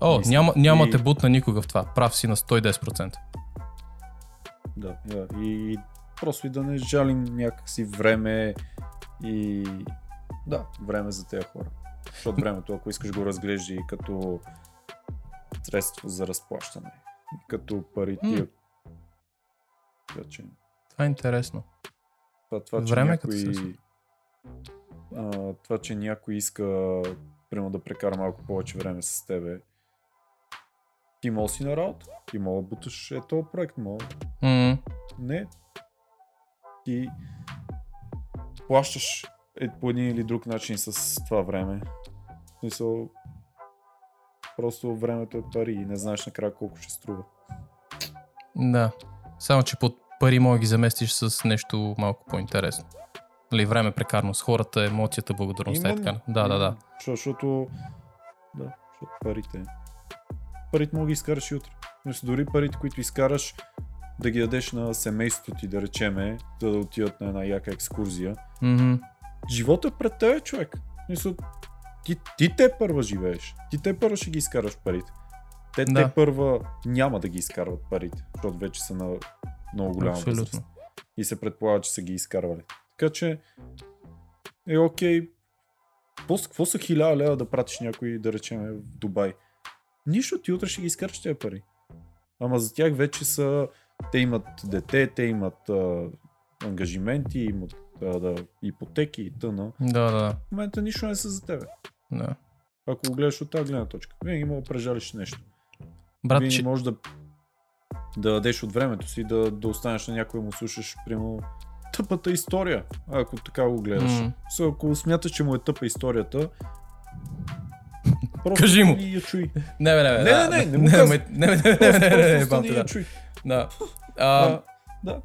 S1: О,
S2: мисля.
S1: няма, няма
S2: И-
S1: те бутна никога в това. Прав си на 110%.
S2: Да, да. И просто и да не жалим някакси време и да, време за тези хора. Защото времето, ако искаш го разглежда и като средство за разплащане, като пари тия. Така че,
S1: Това е интересно.
S2: това, това, че
S1: Време е като
S2: някой, а, това, че някой иска примерно да прекара малко повече време с тебе, ти мога си на работа. Ти мога да буташ е този проект, мога
S1: М,
S2: Не. Ти плащаш е, по един или друг начин с това време. В смисъл, просто времето е пари и не знаеш накрая колко ще струва.
S1: Да. Само, че под пари мога да ги заместиш с нещо малко по-интересно. Нали, време прекарано с хората, емоцията, благодарността и така. Да, да, да.
S2: Защо- Защото, да, защото парите. Парите мога да ги изкараш и утре. Мисля, дори парите, които изкараш, да ги дадеш на семейството ти, да речеме, да, да отидат на една яка екскурзия.
S1: Мгм.
S2: Живота е пред тебе, човек. Мисля, ти, ти те първа живееш. Ти те първа ще ги изкараш парите. Те,
S1: Да.
S2: те първа няма да ги изкарват парите, защото вече са на много голяма
S1: Абсолютно.
S2: възраст. И се предполага, че са ги изкарвали. Така че е окей. С- какво са хиляда лева да пратиш някой, да речем, в Дубай? Нищо, ти утре ще ги изкараш тези пари. Ама за тях вече са... Те имат дете, те имат а, ангажименти, имат а, да, ипотеки и тъна.
S1: Да, да, да.
S2: В момента нищо не са за тебе.
S1: да.
S2: Ако го гледаш от тази гледна точка. Винаги мога да прежалиш нещо.
S1: Брат,
S2: Винаги
S1: че...
S2: можеш да, да дадеш от времето си, да, да останеш на някой и му слушаш, примерно, тъпата история, ако така го гледаш.
S1: М.
S2: So, ако смяташ, че му е тъпа историята, просто
S1: Кажи му.
S2: я чуй.
S1: Не, не.
S2: Не, не, не, не.
S1: Не, не, не, не, не, не, не, не, да. А,
S2: А, да.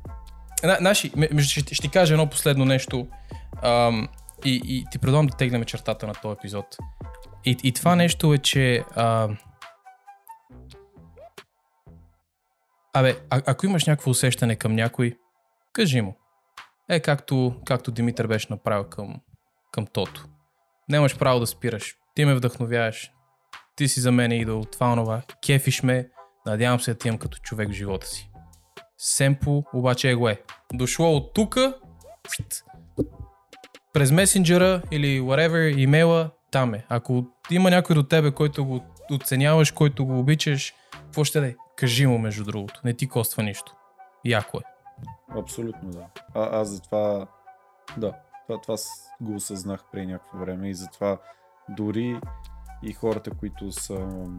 S1: Между, ще, ще ти кажа едно последно нещо ам, и, и ти предлагам да тегнем чертата на този епизод. И, и това нещо е, че а, Абе, а, ако имаш някакво усещане към някой, кажи му. Е, както, както Димитър беше направил към, към Тото. Нямаш право да спираш. Ти ме вдъхновяваш. Ти си за мен идол, това онова. Кефиш ме. Надявам се да ти имам като човек в живота си. Семпо обаче е го е. Дошло от тука, през месенджера или whatever, имейла, там е. Ако има някой до тебе, който го оценяваш, който го обичаш, какво ще да е? Кажи му между другото. Не ти коства нищо. Яко е.
S2: Абсолютно да. А, аз затова, да, това, това го осъзнах преди някакво време и затова дори и хората, които съм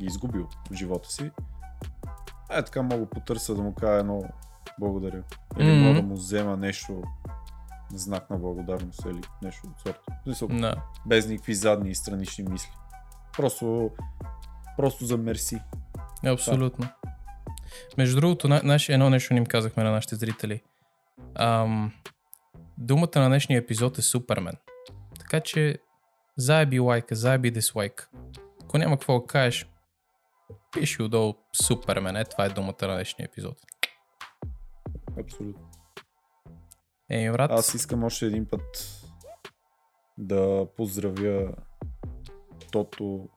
S2: ги изгубил в живота си, е така мога потърся да му кажа едно благодаря. Или
S1: Мгм.
S2: мога да му взема нещо знак на благодарност или нещо от сорта. Без никакви задни и странични мисли. Просто, просто за мерси.
S1: Абсолютно. Между другото, на, наш, едно нещо ни им казахме на нашите зрители. Ам, думата на днешния епизод е Супермен. Така че заеби лайка, заеби дислайк. Ако няма какво да кажеш, пиши отдолу Супермен. Е, това е думата на днешния епизод.
S2: Абсолютно.
S1: Еми, брат.
S2: Аз искам още един път да поздравя Тото,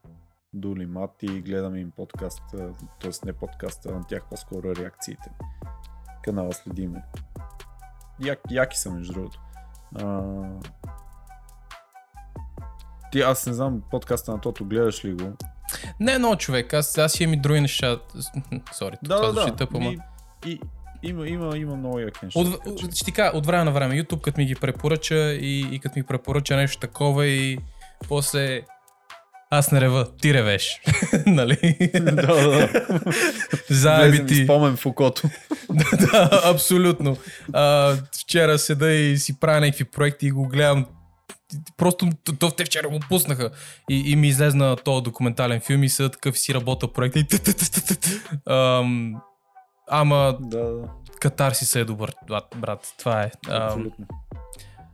S2: Дули, Мати и гледам им подкаста, т.е. не подкаста, на тях по-скоро реакциите. Канала следиме. Як, яки са, между другото. А... Ти, аз не знам, подкаста на Тото, гледаш ли го?
S1: Не, но човек, аз, аз имам и други неща. Сори, това звучи тъпо, ама.
S2: И, и, има, има, има много яки неща.
S1: От, от, ще ти кажа, от време на време, YouTube като ми ги препоръча и, и като ми препоръча нещо такова и после аз не рева, ти ревеш. нали?
S2: да, да.
S1: Заеби ти.
S2: спомен в окото.
S1: да, абсолютно. А, вчера седа и си правя някакви проекти и го гледам Просто то, те вчера го пуснаха и, и ми излезна този документален филм и са такъв си работа проект и Ам, Ама
S2: Да, да,
S1: катарсиса е добър, брат. Това е.
S2: Абсолютно.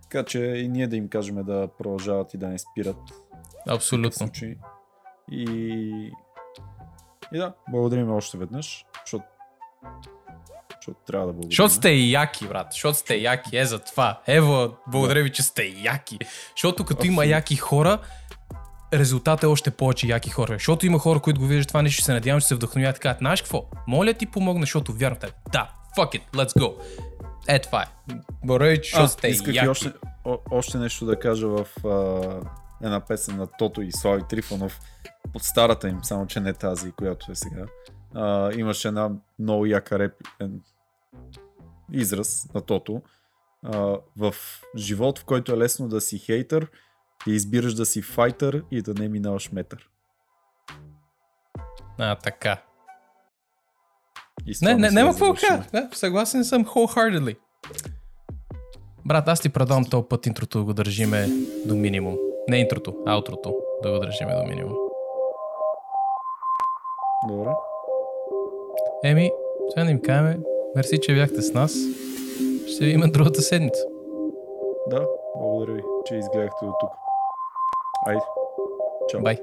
S2: Така че и ние да им кажем да продължават и да не спират.
S1: Абсолютно.
S2: случаи. И... И да, благодарим още веднъж, защото защото трябва да благодарим.
S1: Защото сте яки, брат. Защото сте яки. Е за това. Ева, благодаря ви, че сте яки. Защото като има
S2: Абсолютно.
S1: яки хора, резултатът е още повече яки хора. Защото има хора, които го виждат това нещо, се надявам, че се вдъхновяват и казват, знаеш какво? Моля ти помогна, защото вярвам в теб. Да, fuck it, let's go. Е, това е. Благодаря ви, защото сте
S2: исках
S1: яки.
S2: още, о, още нещо да кажа в а, една песен на Тото и Слави Трифонов от старата им, само че не тази, която е сега. А, имаше една много яка реп, е, израз на Тото. А, в живот, в който е лесно да си хейтър, ти избираш да си файтър и да не минаваш метър.
S1: А, така. Не, не, няма какво. Да, съгласен съм wholeheartedly. Брат, аз ти предавам този път интрото да го държиме до минимум. Не интрото, аутрото да го държиме до минимум.
S2: Добре.
S1: Еми, сега да им кажем, мерси, че бяхте с нас. Ще се видим другата седмица.
S2: Да, благодаря ви, че изгледахте до тук. Айде. Чао.
S1: Бай.